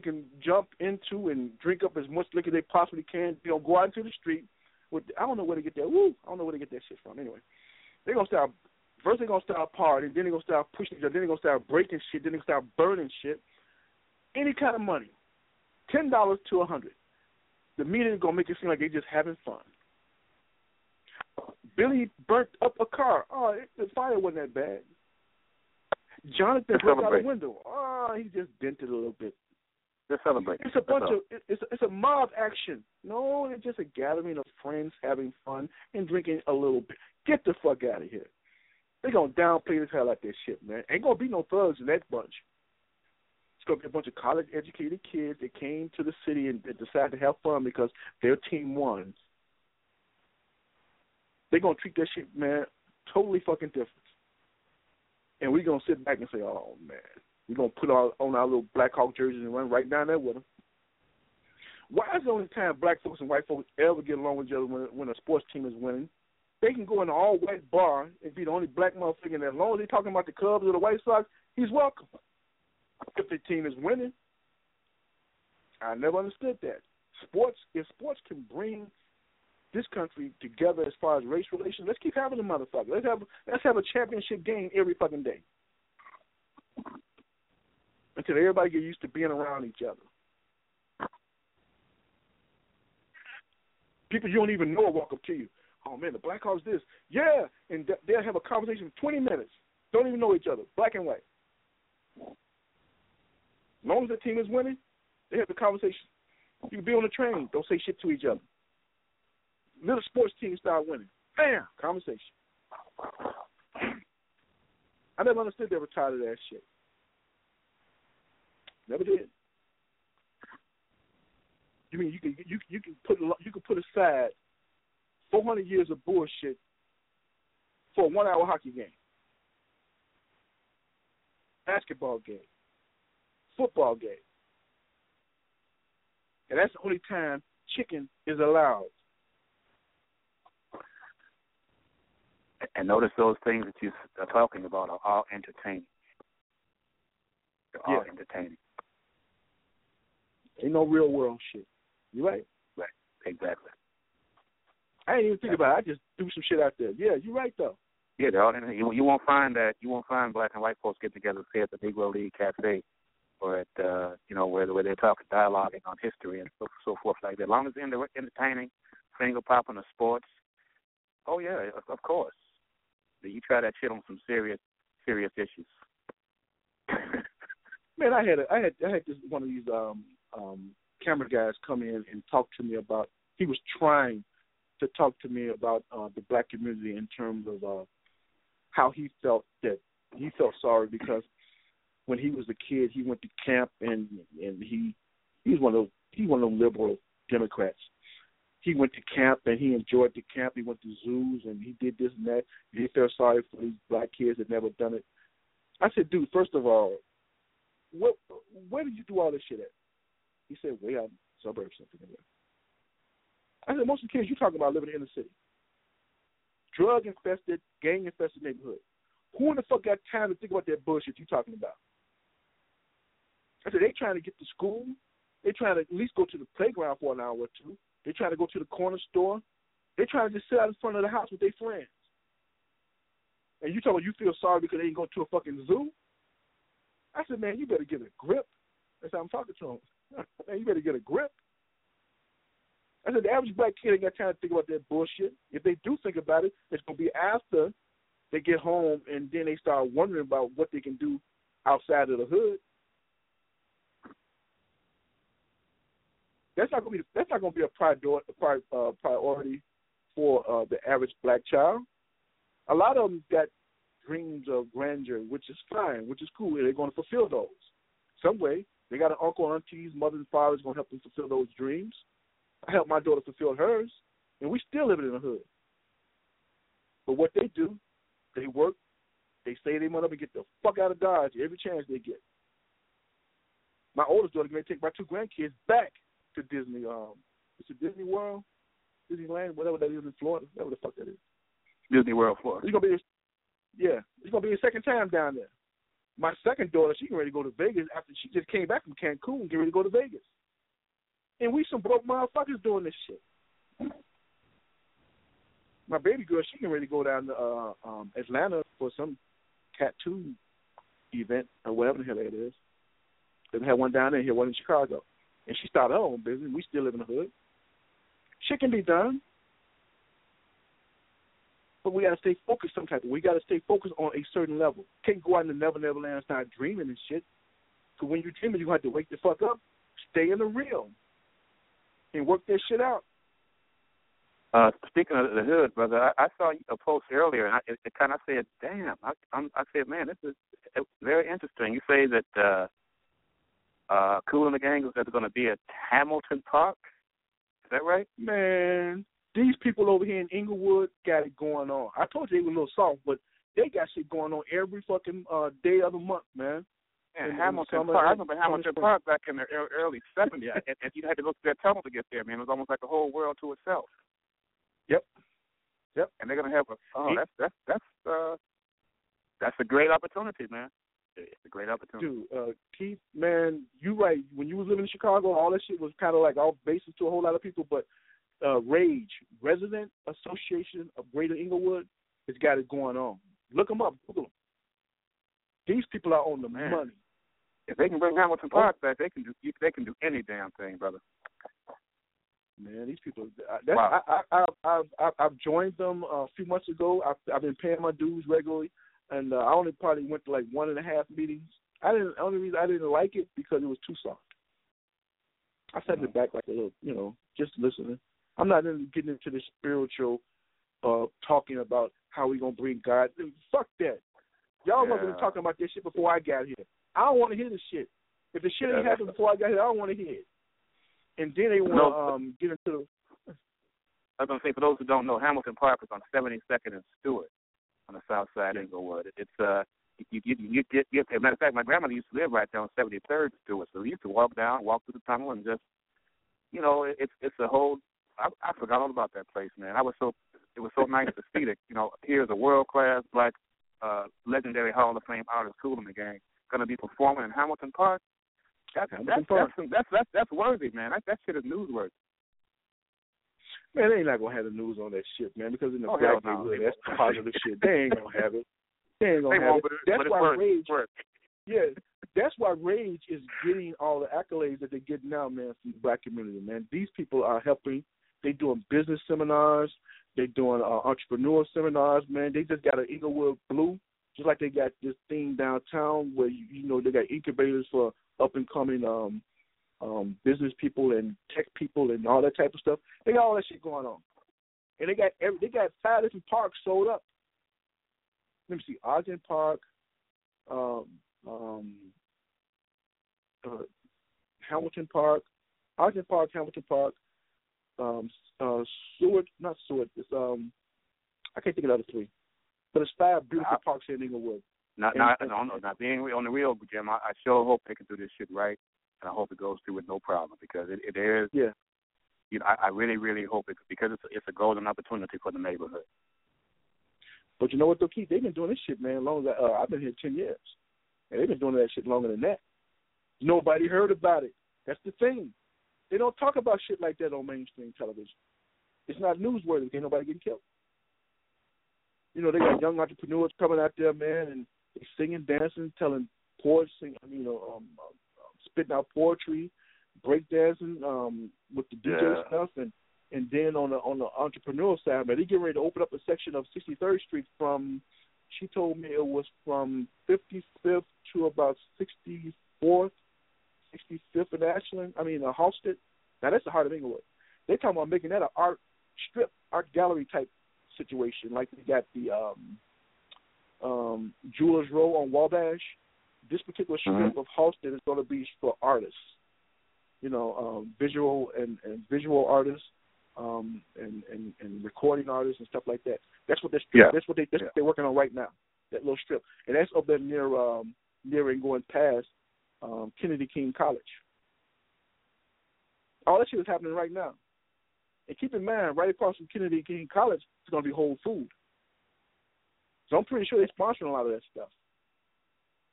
can jump into and drink up as much liquor they possibly can. You know, go out into the street. With I don't know where to get that. Woo! I don't know where to get that shit from. Anyway, they're gonna start. First, they're gonna start partying. Then they're gonna start pushing. Then they're gonna start breaking shit. Then they're gonna start burning shit. Any kind of money, ten dollars to a hundred. The media is gonna make it seem like they're just having fun. Billy burnt up a car. Oh, it, the fire wasn't that bad. Jonathan broke out the window. Oh, he just dented a little bit. Let's celebrate. It's a bunch of it's it's a mob action. No, it's just a gathering of friends having fun and drinking a little bit. Get the fuck out of here. They're gonna downplay this hell out that shit, man. Ain't gonna be no thugs in that bunch. It's gonna be a bunch of college educated kids that came to the city and decided to have fun because their team won. They're gonna treat that shit, man, totally fucking different and we're gonna sit back and say, "Oh man, we're gonna put our, on our little Blackhawk jerseys and run right down there with them." Why is the only time black folks and white folks ever get along with each other when, when a sports team is winning? They can go in an all white bar and be the only black motherfucker, and as long as they're talking about the Cubs or the White Sox, he's welcome. If the team is winning, I never understood that. Sports, if sports can bring this country together as far as race relations. Let's keep having a motherfucker. Let's have let's have a championship game every fucking day. Until everybody get used to being around each other. People you don't even know walk up to you. Oh man, the Blackhawks this. Yeah, and they'll have a conversation for 20 minutes. Don't even know each other, black and white. As long as the team is winning, they have the conversation. You can be on the train. Don't say shit to each other little sports teams start winning. Bam, conversation. I never understood they were tired of that shit. Never did. You mean you can you you can put you can put aside four hundred years of bullshit for a one hour hockey game, basketball game, football game, and that's the only time chicken is allowed. And notice those things that you are talking about are all entertaining. They're all yeah. entertaining. Ain't no real world shit. You right? Right. Exactly. I ain't even think about it. I just do some shit out there. Yeah, you're right though. Yeah, they're all in, you you won't find that you won't find black and white folks get together say at the Negro League Cafe or at uh you know where where they're talking dialoguing on history and so so forth like that. As long as they're entertaining, finger popping the sports. Oh yeah, of, of course you try that shit on some serious serious issues. Man, I had a, I had I had this one of these um um camera guys come in and talk to me about he was trying to talk to me about uh the black community in terms of uh how he felt that he felt sorry because when he was a kid he went to camp and and he he's one of those he one of them liberal Democrats. He went to camp and he enjoyed the camp. He went to zoos and he did this and that. He felt sorry for these black kids that never done it. I said, dude, first of all, what where did you do all this shit at? He said, way out in the suburbs, something like that. I said, most of the kids you talking about living in the city. Drug infested, gang infested neighborhood. Who in the fuck got time to think about that bullshit you talking about? I said, they trying to get to school. They trying to at least go to the playground for an hour or two. They trying to go to the corner store. They trying to just sit out in front of the house with their friends. And you talk about you feel sorry because they ain't go to a fucking zoo? I said, man, you better get a grip. That's how I'm talking to him. man, you better get a grip. I said the average black kid ain't got time to think about that bullshit. If they do think about it, it's gonna be after they get home and then they start wondering about what they can do outside of the hood. That's not gonna be that's not gonna be a priority uh, priority for uh, the average black child. A lot of them got dreams of grandeur, which is fine, which is cool. They're going to fulfill those some way. They got an uncle, aunties, mother, and father's going to help them fulfill those dreams. I helped my daughter fulfill hers, and we still living in the hood. But what they do, they work, they say they want and get the fuck out of Dodge every chance they get. My oldest daughter going to take my two grandkids back to Disney. Um, it's a Disney World, Disneyland, whatever that is in Florida, whatever the fuck that is. Disney World, Florida. It's gonna be, yeah, it's gonna be a second time down there. My second daughter, she can ready to go to Vegas after she just came back from Cancun, get ready to go to Vegas and we some broke motherfuckers doing this shit. My baby girl, she can ready to go down to uh, um, Atlanta for some tattoo event or whatever the hell it is. They had one down there, here one in Chicago, and she started her own business. We still live in the hood. Shit can be done, but we got to stay focused. Some type of we got to stay focused on a certain level. Can't go out in the Never Never Land and start dreaming and shit. Because when you're dreaming, you have to wake the fuck up. Stay in the real and work that shit out. Uh, speaking of the hood, brother, I, I saw a post earlier, and I, it, it kind of said, "Damn!" I, I'm, I said, "Man, this is very interesting." You say that uh, uh, Kool and the Gang is going to be at Hamilton Park. Is that right? Man, these people over here in Englewood got it going on. I told you they were a little soft, but they got shit going on every fucking uh, day of the month, man. And Hamilton Park. I remember Hamilton Park back in the early '70s, and, and you had to go through that tunnel to get there. Man, it was almost like a whole world to itself. Yep. Yep. And they're gonna have a. Oh, that's that's that's uh, that's a great opportunity, man. It's a great opportunity. Dude, uh, Keith, man, you right. When you was living in Chicago, all that shit was kind of like off basis to a whole lot of people. But uh, Rage, Resident Association of Greater Englewood, has got it going on. Look them up, Google them. These people are on the man. money. If they can bring Hamilton Park back, they can do they can do any damn thing, brother. Man, these people. That's, wow. I, I, I, I, I've joined them a few months ago. I've, I've been paying my dues regularly, and uh, I only probably went to like one and a half meetings. I didn't. The only reason I didn't like it because it was too soft. I sat in the back like a little, you know, just listening. I'm not into getting into the spiritual, uh, talking about how we gonna bring God. Fuck that. Y'all yeah. wasn't talking about this shit before I got here. I don't want to hear this shit. If the shit ain't yeah, happened before I got here, I don't want to hear it. And then they want to no, um, get into the. I was gonna say for those who don't know, Hamilton Park is on 72nd and Stewart on the south side of Englewood. It's uh, you you you get you, as a matter of fact, my grandmother used to live right there on 73rd Stewart, so we used to walk down, walk through the tunnel, and just, you know, it's it's a whole. I, I forgot all about that place, man. I was so it was so nice to see that. You know, here's a world class black uh, legendary Hall of Fame artist, the Gang, going to be performing in Hamilton Park. That's Hamilton that's, Park. that's that's that's that's worthy, man. That that shit is newsworthy. Man, they ain't not gonna have the news on that shit, man, because in the oh, black no. neighborhood, that's positive shit. They ain't gonna have it. They ain't gonna they have it. That's why works, Rage. Works. Yeah, that's why Rage is getting all the accolades that they're getting now, man, from the black community, man. These people are helping. They doing business seminars. They doing uh, entrepreneur seminars, man. They just got an Englewood Blue just like they got this thing downtown where you, you know they got incubators for up and coming um um business people and tech people and all that type of stuff. They got all that shit going on, and they got every, they got five different parks sold up. Let me see, Ogden Park, um, um, uh, Hamilton Park, Ogden Park, Hamilton Park, um, uh, Seward, not Seward. It's um, I can't think of the other three, but it's five beautiful Nah. parks in Englewood. Not, And- not, and- no, no, not being on the real, Jim. I, I sure hope they can do this shit right, and I hope it goes through with no problem because it, it is. Yeah. You know, I, I really, really hope it because it's a, it's a golden opportunity for the neighborhood. But you know what, though, Keith? They've been doing this shit, man, long as I, uh, I've been here ten years, and they've been doing that shit longer than that. Nobody heard about it. That's the thing. They don't talk about shit like that on mainstream television. It's not newsworthy. Ain't nobody getting killed. You know, they got young entrepreneurs coming out there, man, and they singing, dancing, telling poetry, you know, um, um, spitting out poetry, break dancing um, with the DJ Yeah. stuff, and and then on the on the entrepreneurial side, man, they getting ready to open up a section of 63rd Street from. She told me it was from 55th to about 64th, 65th and Ashland. I mean, uh, Halsted. Now that's the heart of Englewood. They're talking about making that an art strip, art gallery type situation, like we got the um, um, Jewelers Row on Wabash. This particular strip of Halsted is going to be for artists, you know, um, visual and, and visual artists, um, and, and and recording artists and stuff like that. That's what this Yeah. that's what they that's Yeah. what they're working on right now. That little strip, and that's up there near um, near and going past um, Kennedy King College. All that shit is happening right now. And keep in mind, right across from Kennedy King College is going to be Whole Food. So I'm pretty sure they're sponsoring a lot of that stuff.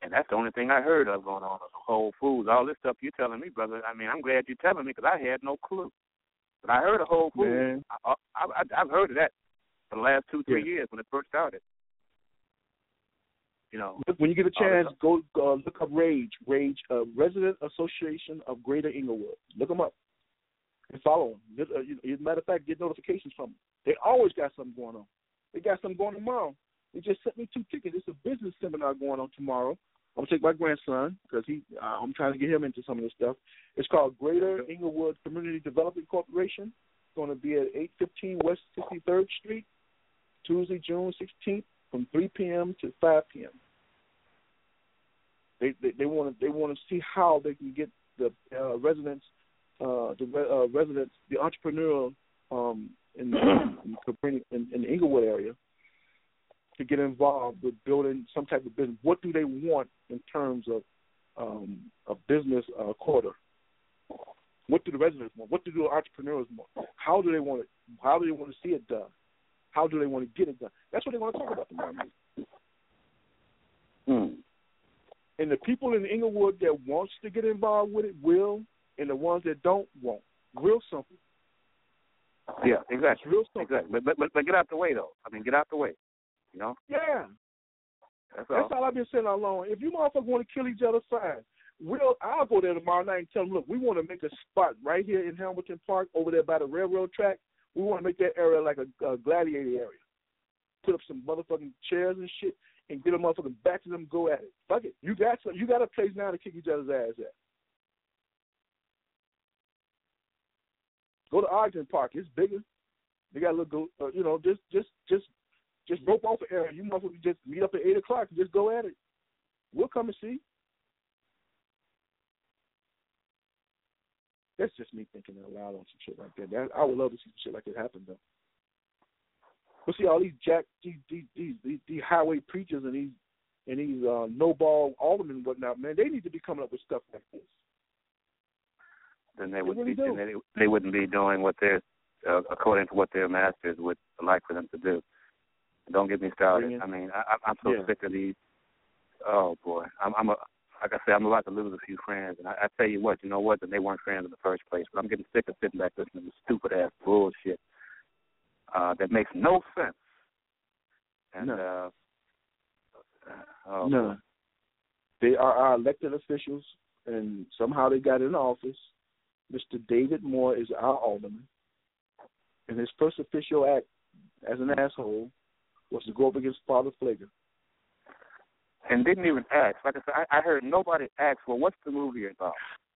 And that's the only thing I heard of going on. Whole Foods, all this stuff you're telling me, brother. I mean, I'm glad you're telling me because I had no clue. But I heard of Whole Foods. Man. I, I, I, I've heard of that for the last two, three Yeah. years when it first started. You know, Look, when you get a chance, go uh, look up Rage, Rage, uh, Resident Association of Greater Englewood. Look them up and follow them. Uh, As a matter of fact, get notifications from them. They always got something going on. They got something going tomorrow. They just sent me two tickets. It's a business seminar going on tomorrow. I'm gonna take my grandson because he. Uh, I'm trying to get him into some of this stuff. It's called Greater Englewood Community Development Corporation. It's going to be at 815 West 63rd Street, Tuesday, June 16th, from 3 p.m. to 5 p.m. They they, want to they want to see how they can get the uh, residents, uh, the re- uh, residents, the entrepreneurial um, in, in, in, in, in the Englewood area to get involved with building some type of business. What do they want in terms of um, a business uh, quarter? What do the residents want? What do the entrepreneurs want? How do they want it? How do they want to see it done? How do they want to get it done? That's what they want to talk about tomorrow. hmm. And the people in Englewood that wants to get involved with it will, and the ones that don't won't. Real simple. yeah, It's exactly, real simple. exactly. But but but get out the way though. I mean, get out the way. You know, Yeah. that's all. That's all I've been saying all along. If you motherfuckers want to kill each other, fine. We'll I'll go there tomorrow night and tell them, look, we want to make a spot right here in Hamilton Park over there by the railroad track. We want to make that area like a, a gladiator area. Put up some motherfucking chairs and shit and get a motherfucking back to them. Go at it. Fuck it. You got some. You got a place now to kick each other's ass at. Go to Ogden Park. It's bigger. They got a little, uh, you know, just just just just rope off an area. You motherfuckers just meet up at eight o'clock and just go at it. We'll come and see. That's just me thinking out loud on some shit like that. that. I would love to see some shit like that happen though. But see all these jack these these these, these, these highway preachers and these and these uh, no ball aldermen and whatnot, man, they need to be coming up with stuff like this. then they They would really be do. then they, they wouldn't be doing what they're uh, according to what their masters would like for them to do. Don't get me started. Bring I mean, I, I'm- so Yeah. sick of these. Oh boy, I'm, I'm a like I said, I'm about to lose a few friends, and I, I tell you what, you know what? That they weren't friends in the first place. But I'm getting sick of sitting back listening to stupid ass bullshit uh, that makes no sense. And No. uh, oh, No. They are our elected officials, and somehow they got in office. Mr. David Moore is our alderman, and his first official act as an asshole was to go up against Father Pfleger. and didn't even ask. Like I said, I, I heard nobody ask, well, what's the movie about?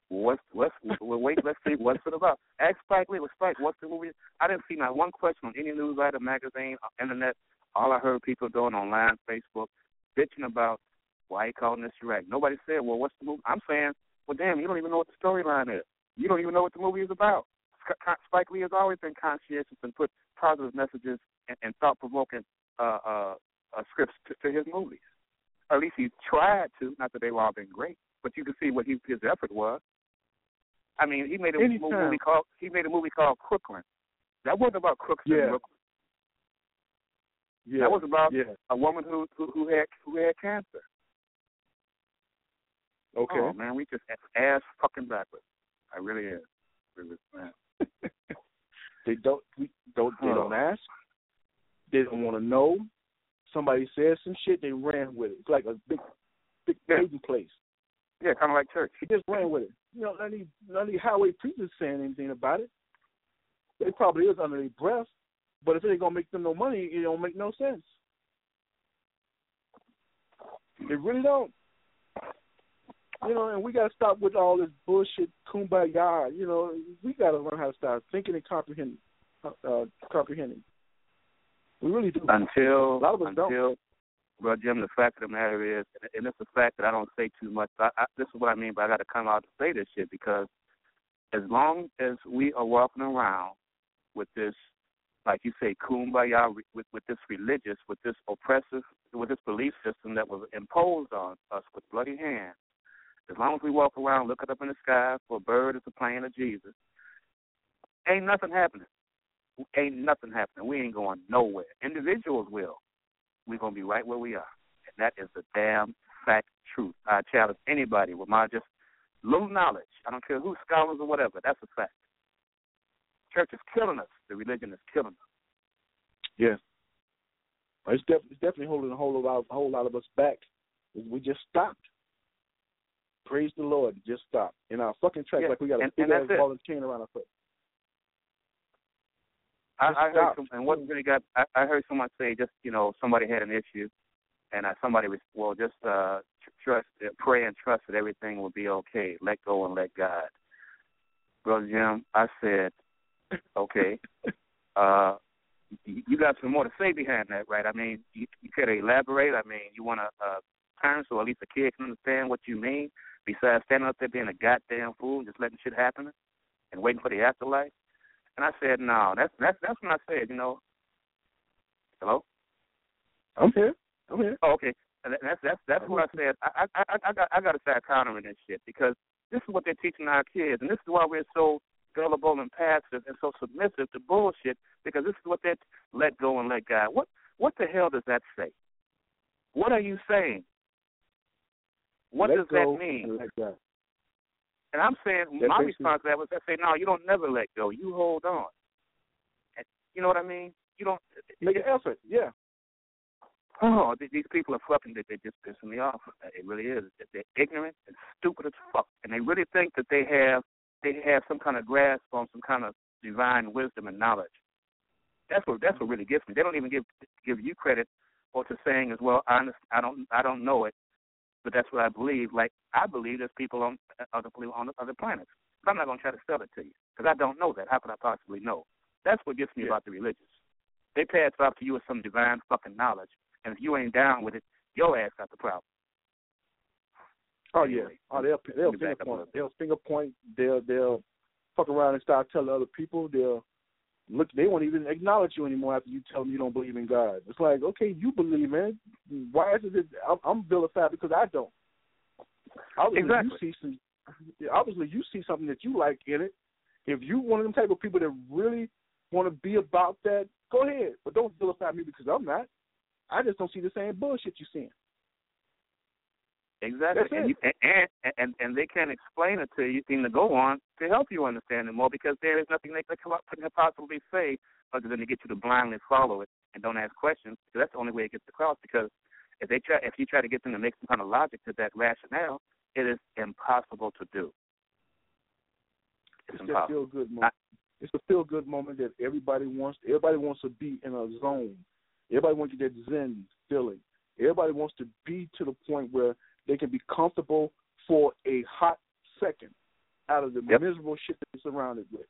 What's what's well, wait, let's see what's it about. Ask Spike Lee, well, Spike, what's the movie? I didn't see not one question on any news item, magazine, uh, internet. All I heard people doing online, Facebook, bitching about why he calling this Chiraq. Nobody said, well, what's the movie? I'm saying, well, damn, you don't even know what the storyline is. You don't even know what the movie is about. Spike Lee has always been conscientious and put positive messages and, and thought-provoking uh, uh, uh, scripts to, to his movies. At least he tried to. Not that they've all been great, but you can see what he, his effort was. I mean, he made a Anytime. movie called he made a movie called Crooklyn. That wasn't about crooks Yeah. in Brooklyn. Yeah. That was about yeah. a woman who who, who had who had cancer. Okay. Oh man, we just ass fucking backwards. I really is. Really, man. They don't. We don't. They don't ask. They don't want to know. Somebody says some shit. They ran with it. It's like a big, big Yeah. meeting place. Yeah, kind of like church. They just ran with it. You know, none of these, none of these highway preachers saying anything about it. They probably is under their breath, but if it ain't gonna make them no money, it don't make no sense. They really don't. You know, and we gotta stop with all this bullshit kumbaya. You know, we gotta learn how to start thinking and comprehending. Uh, comprehending. We really do. Until A lot of us don't. until, well, Jim, the fact of the matter is, and it's a fact that I don't say too much. I, I, this is what I mean, but I got to come out to say this shit because as long as we are walking around with this, like you say, kumbaya, with with this religious, with this oppressive, with this belief system that was imposed on us with bloody hands. As long as we walk around looking up in the sky for a bird is a plane of Jesus, ain't nothing happening. Ain't nothing happening. We ain't going nowhere. Individuals will. We're gonna be right where we are, and that is the damn fact truth. I challenge anybody with my just little knowledge. I don't care who scholars or whatever. That's a fact. Church is killing us. The religion is killing us. Yeah. It's, def- it's definitely holding a whole lot, a whole lot of us back. We just stopped. Praise the Lord, just stopped in our fucking tracks, Yeah, like we got a and- big and ass that's ball and chain around our foot. I, I heard some, and what really got I, I heard someone say just you know somebody had an issue, and uh, somebody was well just uh trust uh, pray and trust that everything will be okay. Let go and let God. Brother Jim, I said, okay. uh, you you got some more to say behind that, right? I mean, you, you could elaborate. I mean, you want to uh, turn so at least a kid can understand what you mean. Besides standing up there being a goddamn fool and just letting shit happen and waiting for the afterlife. And I said, no, that's that's that's when I said, you know. Hello. I'm here. I'm here. Oh, okay. And that's that's that's what I said. I I I, I got I got to start countering this shit because this is what they're teaching our kids, and this is why we're so gullible and passive and so submissive to bullshit because this is what they let go and let God. What what the hell does that say? What are you saying? What Let does that mean? And let God. And I'm saying That my response to that was I say, no, you don't never let go. You hold on. And you know what I mean? You don't. Make an effort. Yeah. Oh, these people are fucking. They they just pissing me off. It really is. They're ignorant and stupid as fuck, and they really think that they have they have some kind of grasp on some kind of divine wisdom and knowledge. That's what that's what really gets me. They don't even give give you credit or to saying as well. I I don't I don't know it, but that's what I believe. Like I believe there's people on uh, other people on other planets. But I'm not gonna try to sell it to you because I don't know that. How could I possibly know? That's what gets me Yeah. about the religious. They pass it off to you as some divine fucking knowledge, and if you ain't down with it, your ass got the problem. Oh yeah. Oh they'll they'll finger back up a point. They'll finger point. They'll they'll fuck around and start telling other people. They'll look. They won't even acknowledge you anymore after you tell them you don't believe in God. It's like okay, you believe, man. Why is it? I'm, I'm vilified because I don't. Obviously, Exactly. you see some. Obviously, you see something that you like in it. If you one of them type of people that really want to be about that, go ahead. But don't vilify me because I'm not. I just don't see the same bullshit you're seeing. Exactly, and, you, and and and and they can't explain it to you, thing to go on to help you understand it more because there is nothing they up- could possibly say other than to get you to blindly follow it and don't ask questions. Because that's the only way it gets across. Because if they try, if you try to get them to make some kind of logic to that rationale, it is impossible to do. It's, It's impossible. feel good moment. it's a feel good moment that everybody wants. Everybody wants to be in a zone. Everybody wants to get that zen feeling. Everybody wants to be to the point where they can be comfortable for a hot second out of the Yep. miserable shit that they're surrounded with.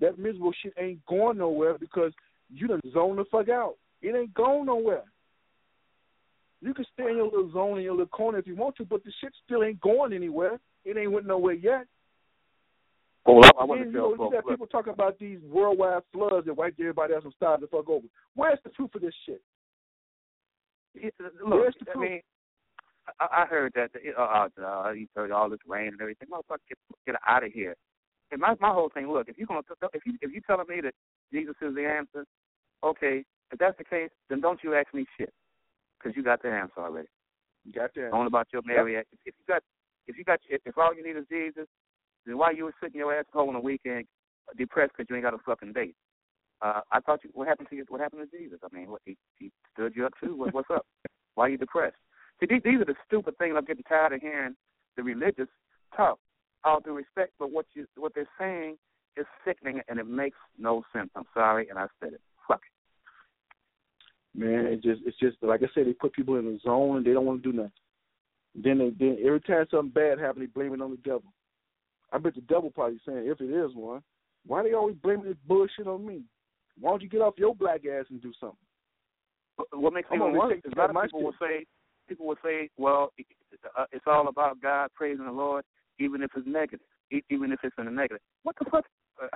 That miserable shit ain't going nowhere because you done zone the fuck out. It ain't going nowhere. You can stay in your little zone in your little corner if you want to, but the shit still ain't going anywhere. It ain't went nowhere yet. Oh, well, I, I want Then, to you know, you got people talking about these worldwide floods that wiped everybody else and started the fuck over. Where's the truth of this shit? Look, Where's the I mean, I, I heard that uh, uh, uh, you heard all this rain and everything. Motherfucker, get, get out of here. And my my whole thing, look, if you gonna if you if you telling me that Jesus is the answer, okay, if that's the case, then don't you ask me shit, because you got the answer already. You got that. On about your Mary. If, if you got if you got if, if all you need is Jesus, then why you were sitting your ass home on the weekend depressed because you ain't got a fucking date? Uh, I thought you. What happened to you? What happened to Jesus? I mean, what he, he stood you up too. What, what's up? Why are you depressed? See, these, these are the stupid things I'm getting tired of hearing the religious talk. All due respect, but what you what they're saying is sickening and it makes no sense. I'm sorry, and I said it. Fuck it. Man, it just it's just like I said, they put people in a zone and they don't want to do nothing. Then they then every time something bad happens, they blame it on the devil. I bet the devil probably saying, if it is one, why they always blaming this bullshit on me? Why don't you get off your black ass and do something? What- makes me I'm gonna worse take is a lot of people will say, people will say, well, uh, it's all about God praising the Lord, even if it's negative, even if it's in the negative. What the fuck? Uh,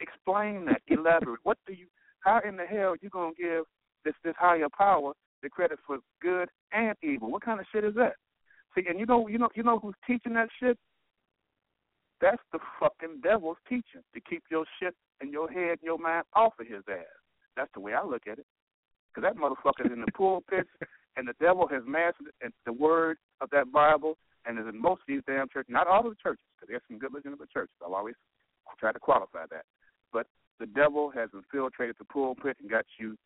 explain that. Elaborate. What do you? How in the hell are you gonna give this this higher power the credit for good and evil? What kind of shit is that? See, and you know, you know, you know who's teaching that shit? That's the fucking devil's teaching to keep your shit and your head and your mind off of his ass. That's the way I look at it. Because that motherfucker's in the pulpit, and the devil has mastered the word of that Bible, and is in most of these damn churches. Not all of the churches, because there's some good legitimate churches. I'll always try to qualify that. But the devil has infiltrated the pulpit and got you,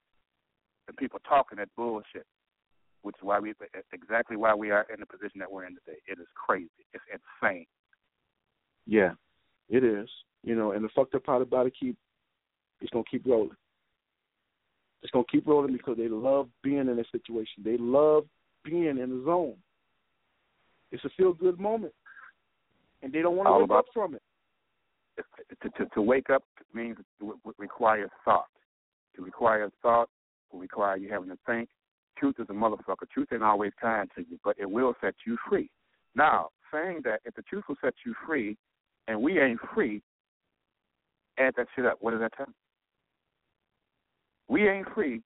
the people talking that bullshit, which is why we exactly why we are in the position that we're in today. It is crazy. It's insane. Yeah, it is. You know, and the fucked up part about it keep it's gonna keep rolling. It's gonna keep rolling because they love being in a situation. They love being in the zone. It's a feel good moment. And they don't want to wake up from it. to, to, to wake up means it w- w- requires thought. To require thought will require you having to think. Truth is a motherfucker. Truth ain't always kind to you, but it will set you free. Now, saying that if the truth will set you free and we ain't free, add that shit up. What does that tell? We ain't free,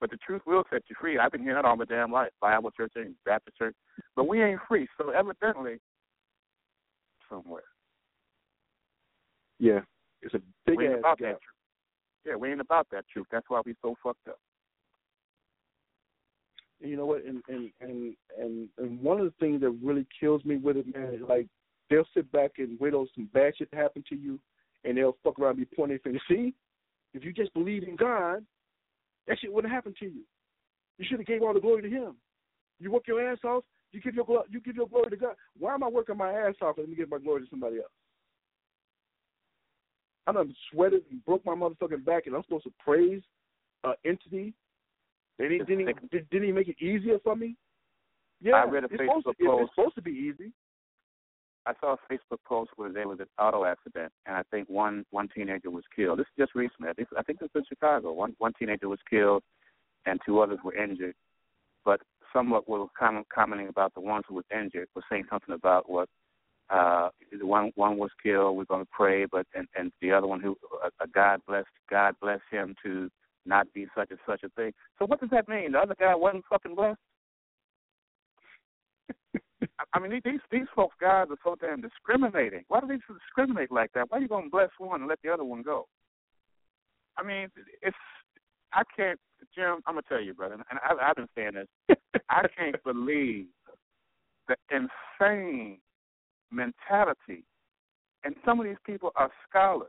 but the truth will set you free. I've been hearing that all my damn life. Bible church and Baptist church. But we ain't free. So evidently somewhere. Yeah. It's a big we ain't about gap. that truth. Yeah, we ain't about that truth. That's why we so fucked up. You know what? And and and and and one of the things that really kills me with it, man, is like they'll sit back and wait on some bad shit to happen to you, and they'll fuck around and be pointing their finger. See, if you just believe in God, that shit wouldn't happen to you. You should have gave all the glory to Him. You work your ass off. You give your you give your glory to God. Why am I working my ass off and let me give my glory to somebody else? I done sweated and broke my motherfucking back, and I'm supposed to praise an entity they didn't, didn't, didn't he make it easier for me? Yeah, I read a it's supposed to, Facebook it's supposed to be easy. I saw a Facebook post where there was an auto accident, and I think one one teenager was killed. This is just recently. I think I think this was in Chicago. One one teenager was killed, and two others were injured. But somewhat were com- commenting about the ones who was injured was saying something about what uh one one was killed. We're going to pray, but and and the other one who uh, uh, God bless God bless him to not be such and such a thing. So what does that mean? The other guy wasn't fucking blessed. I- mean, these these folks guys are so damn discriminating. Why do they discriminate like that? Why are you gonna bless one and let the other one go? I mean, it's I can't, Jim. I'm gonna tell you, brother, and I, I've been saying this. I can't believe the insane mentality, and some of these people are scholars,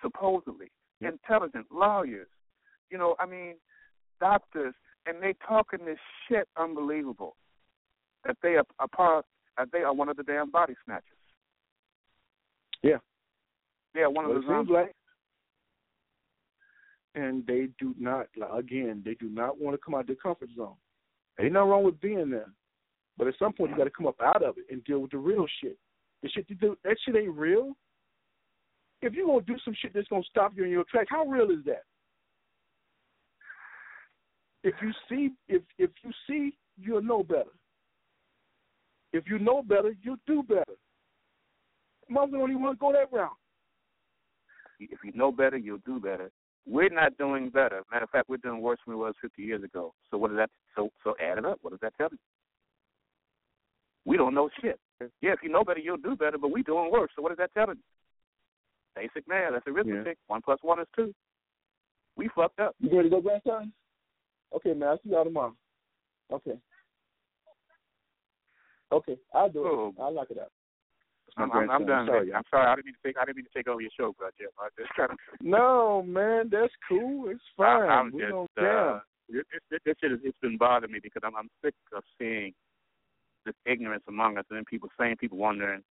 supposedly intelligent lawyers. You know, I mean, doctors, and they talking this shit unbelievable that they are a part, that they are one of the damn body snatchers. Yeah. They are one Well, of the seems zombies. like. And they do not, like, again, they do not want to come out of their comfort zone. Ain't nothing wrong with being there, but at some point you got to come up out of it and deal with the real shit. The shit you do, that shit ain't real. If you gonna do some shit that's gonna stop you in your tracks, how real is that? If you see, if if you see, you'll know better. If you know better, you'll do better. Mother don't even want to go that route. If you know better, you'll do better. We're not doing better. Matter of fact, we're doing worse than we was 50 years ago. So what does that? So so add it up. What does that tell you? We don't know shit. Yeah, if you know better, you'll do better. But we doing worse. So what does that tell you? Basic math. That's arithmetic. Yeah. One plus one is two. We fucked up. You ready to go, grandson? Okay, man. I'll see y'all tomorrow. Okay. Okay, I'll do it. Oh. I'll lock it up. I'm, I'm, I'm, done. Sorry, I'm sorry. I didn't mean to take. I didn't mean to take over your show, bro. Jeff. I just kind of. no, man, that's cool. It's fine. I, am we just, don't care. Uh, it, it, it, it, it's been bothering me because I'm, I'm sick of seeing this ignorance among us, and then people saying, people wondering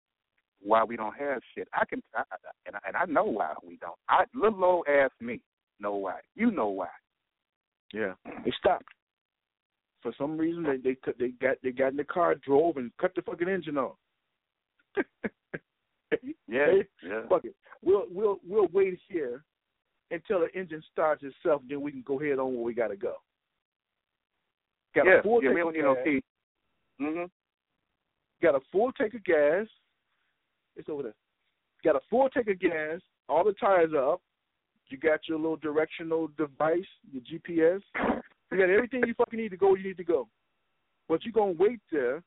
why we don't have shit. I can, I, and, I, and I know why we don't. I little old ass me know why. You know why. Yeah, they stopped. For some reason, they they they got they got in the car, drove, and cut the fucking engine off. yeah, yeah. Fuck it. We'll we'll we'll wait here until the engine starts itself, then we can go ahead on where we gotta go. Got yeah, a full yeah, tank of gas. See. Mhm. Got a full tank of gas. It's over there. Got a full tank of gas. All the tires are up. You got your little directional device, your GPS. You got everything you fucking need to go. You need to go. But you're gonna wait there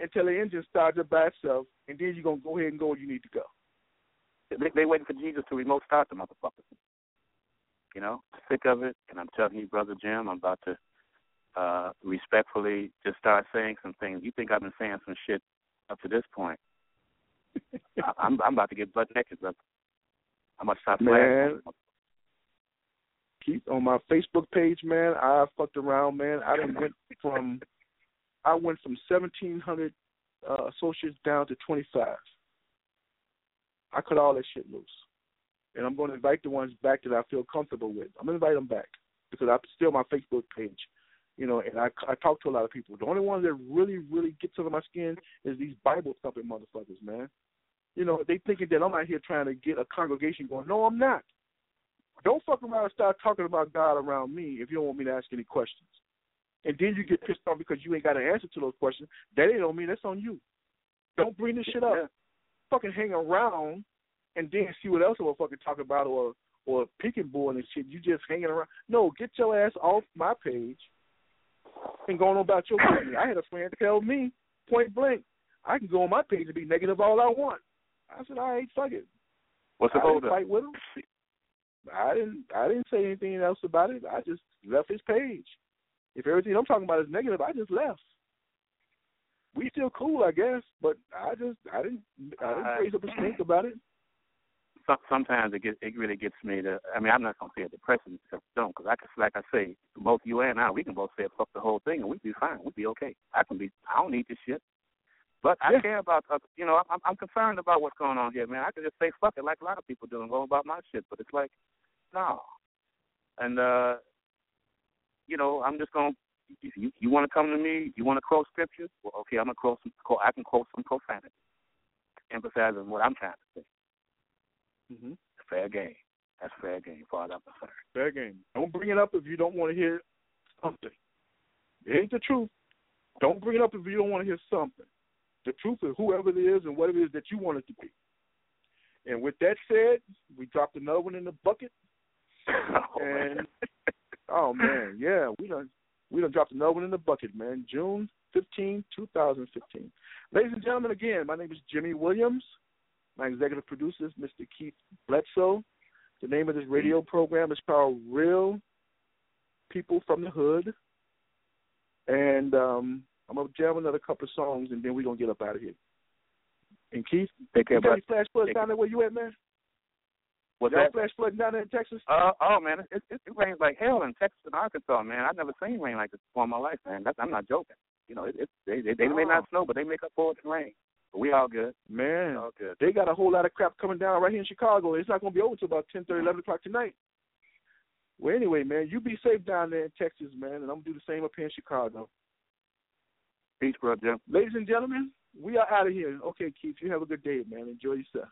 until the engine starts up by itself, and then you're gonna go ahead and go where you need to go. They, they waiting for Jesus to remote start the motherfuckers. You know, sick of it, and I'm telling you, brother Jim, I'm about to uh respectfully just start saying some things. You think I've been saying some shit up to this point? I, I'm I'm about to get butt naked, brother. I'm about to stop man. Keep on my Facebook page, man. I fucked around, man. I didn't went from I went from 1,700 uh, associates down to 25. I cut all that shit loose. And I'm going to invite the ones back that I feel comfortable with. I'm going to invite them back because I'm still my Facebook page. You know, and I, I talk to a lot of people. The only ones that really, really gets under my skin is these Bible thumping motherfuckers, man. You know, they thinking that I'm out here trying to get a congregation going. No, I'm not. Don't fuck around and start talking about God around me if you don't want me to ask any questions and then you get pissed off because you ain't got an answer to those questions, that ain't on me. That's on you. Don't bring this shit up. Yeah. Fucking hang around and then see what else we'll fucking talk about or or picking bull and shit. You just hanging around. No, get your ass off my page and go on about your business. I had a friend tell me point blank, I can go on my page and be negative all I want. I said, all right, fuck it. What's the hold Fight with him. I didn't. I didn't say anything else about it. I just left his page. If everything I'm talking about is negative, I just left. We still cool, I guess, but I just I didn't I didn't uh, raise up a stink about it. Sometimes it gets it really gets me to. I mean, I'm not gonna say it depressing because don't, because I can, like I say, both you and I, we can both say fuck the whole thing and we'd be fine. We'd be okay. I can be. I don't need this shit. But I yeah. care about, uh, you know, I'm, I'm concerned about what's going on here, man. I can just say fuck it like a lot of people do and go about my shit, but it's like, no. And uh you know, I'm just gonna. If you you want to come to me, you want to quote scriptures. Well, okay, I'm gonna quote some. I can quote some profanity, emphasizing what I'm trying to say. Mm-hmm. Fair game. That's fair game, far as I'm concerned. Fair game. Don't bring it up if you don't want to hear something. It ain't the truth. Don't bring it up if you don't want to hear something. The truth is whoever it is and what it is that you want it to be. And with that said, we dropped another one in the bucket. Oh, and Oh man, yeah, we done we done dropped another one in the bucket, man. June 15, 2015. Ladies and gentlemen, again, my name is Jimmy Williams. My executive producer is Mr. Keith Bledsoe. The name of this radio program is called Real People from the Hood. And um, I'm gonna jam another couple of songs, and then we're gonna get up out of here. And Keith, take care. You got any flash floods down there where you at, man? Was Y'all that flash flooding down there in Texas? Uh, oh man, it, it, it rains like hell in Texas and Arkansas, man. I've never seen rain like this before in my life, man. That's, I'm not joking. You know, it, it, they they, they oh. may not snow, but they make up for it in rain. But we all good. Man, We all good. they got a whole lot of crap coming down right here in Chicago. It's not going to be over until about ten thirty, eleven o'clock tonight. Well, anyway, man, you be safe down there in Texas, man, and I'm going to do the same up here in Chicago. Peace, brother. Ladies and gentlemen, we are out of here. Okay, Keith, you have a good day, man. Enjoy yourself.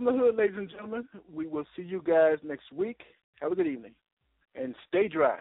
From the hood, ladies and gentlemen. We will see you guys next week. Have a good evening and stay dry.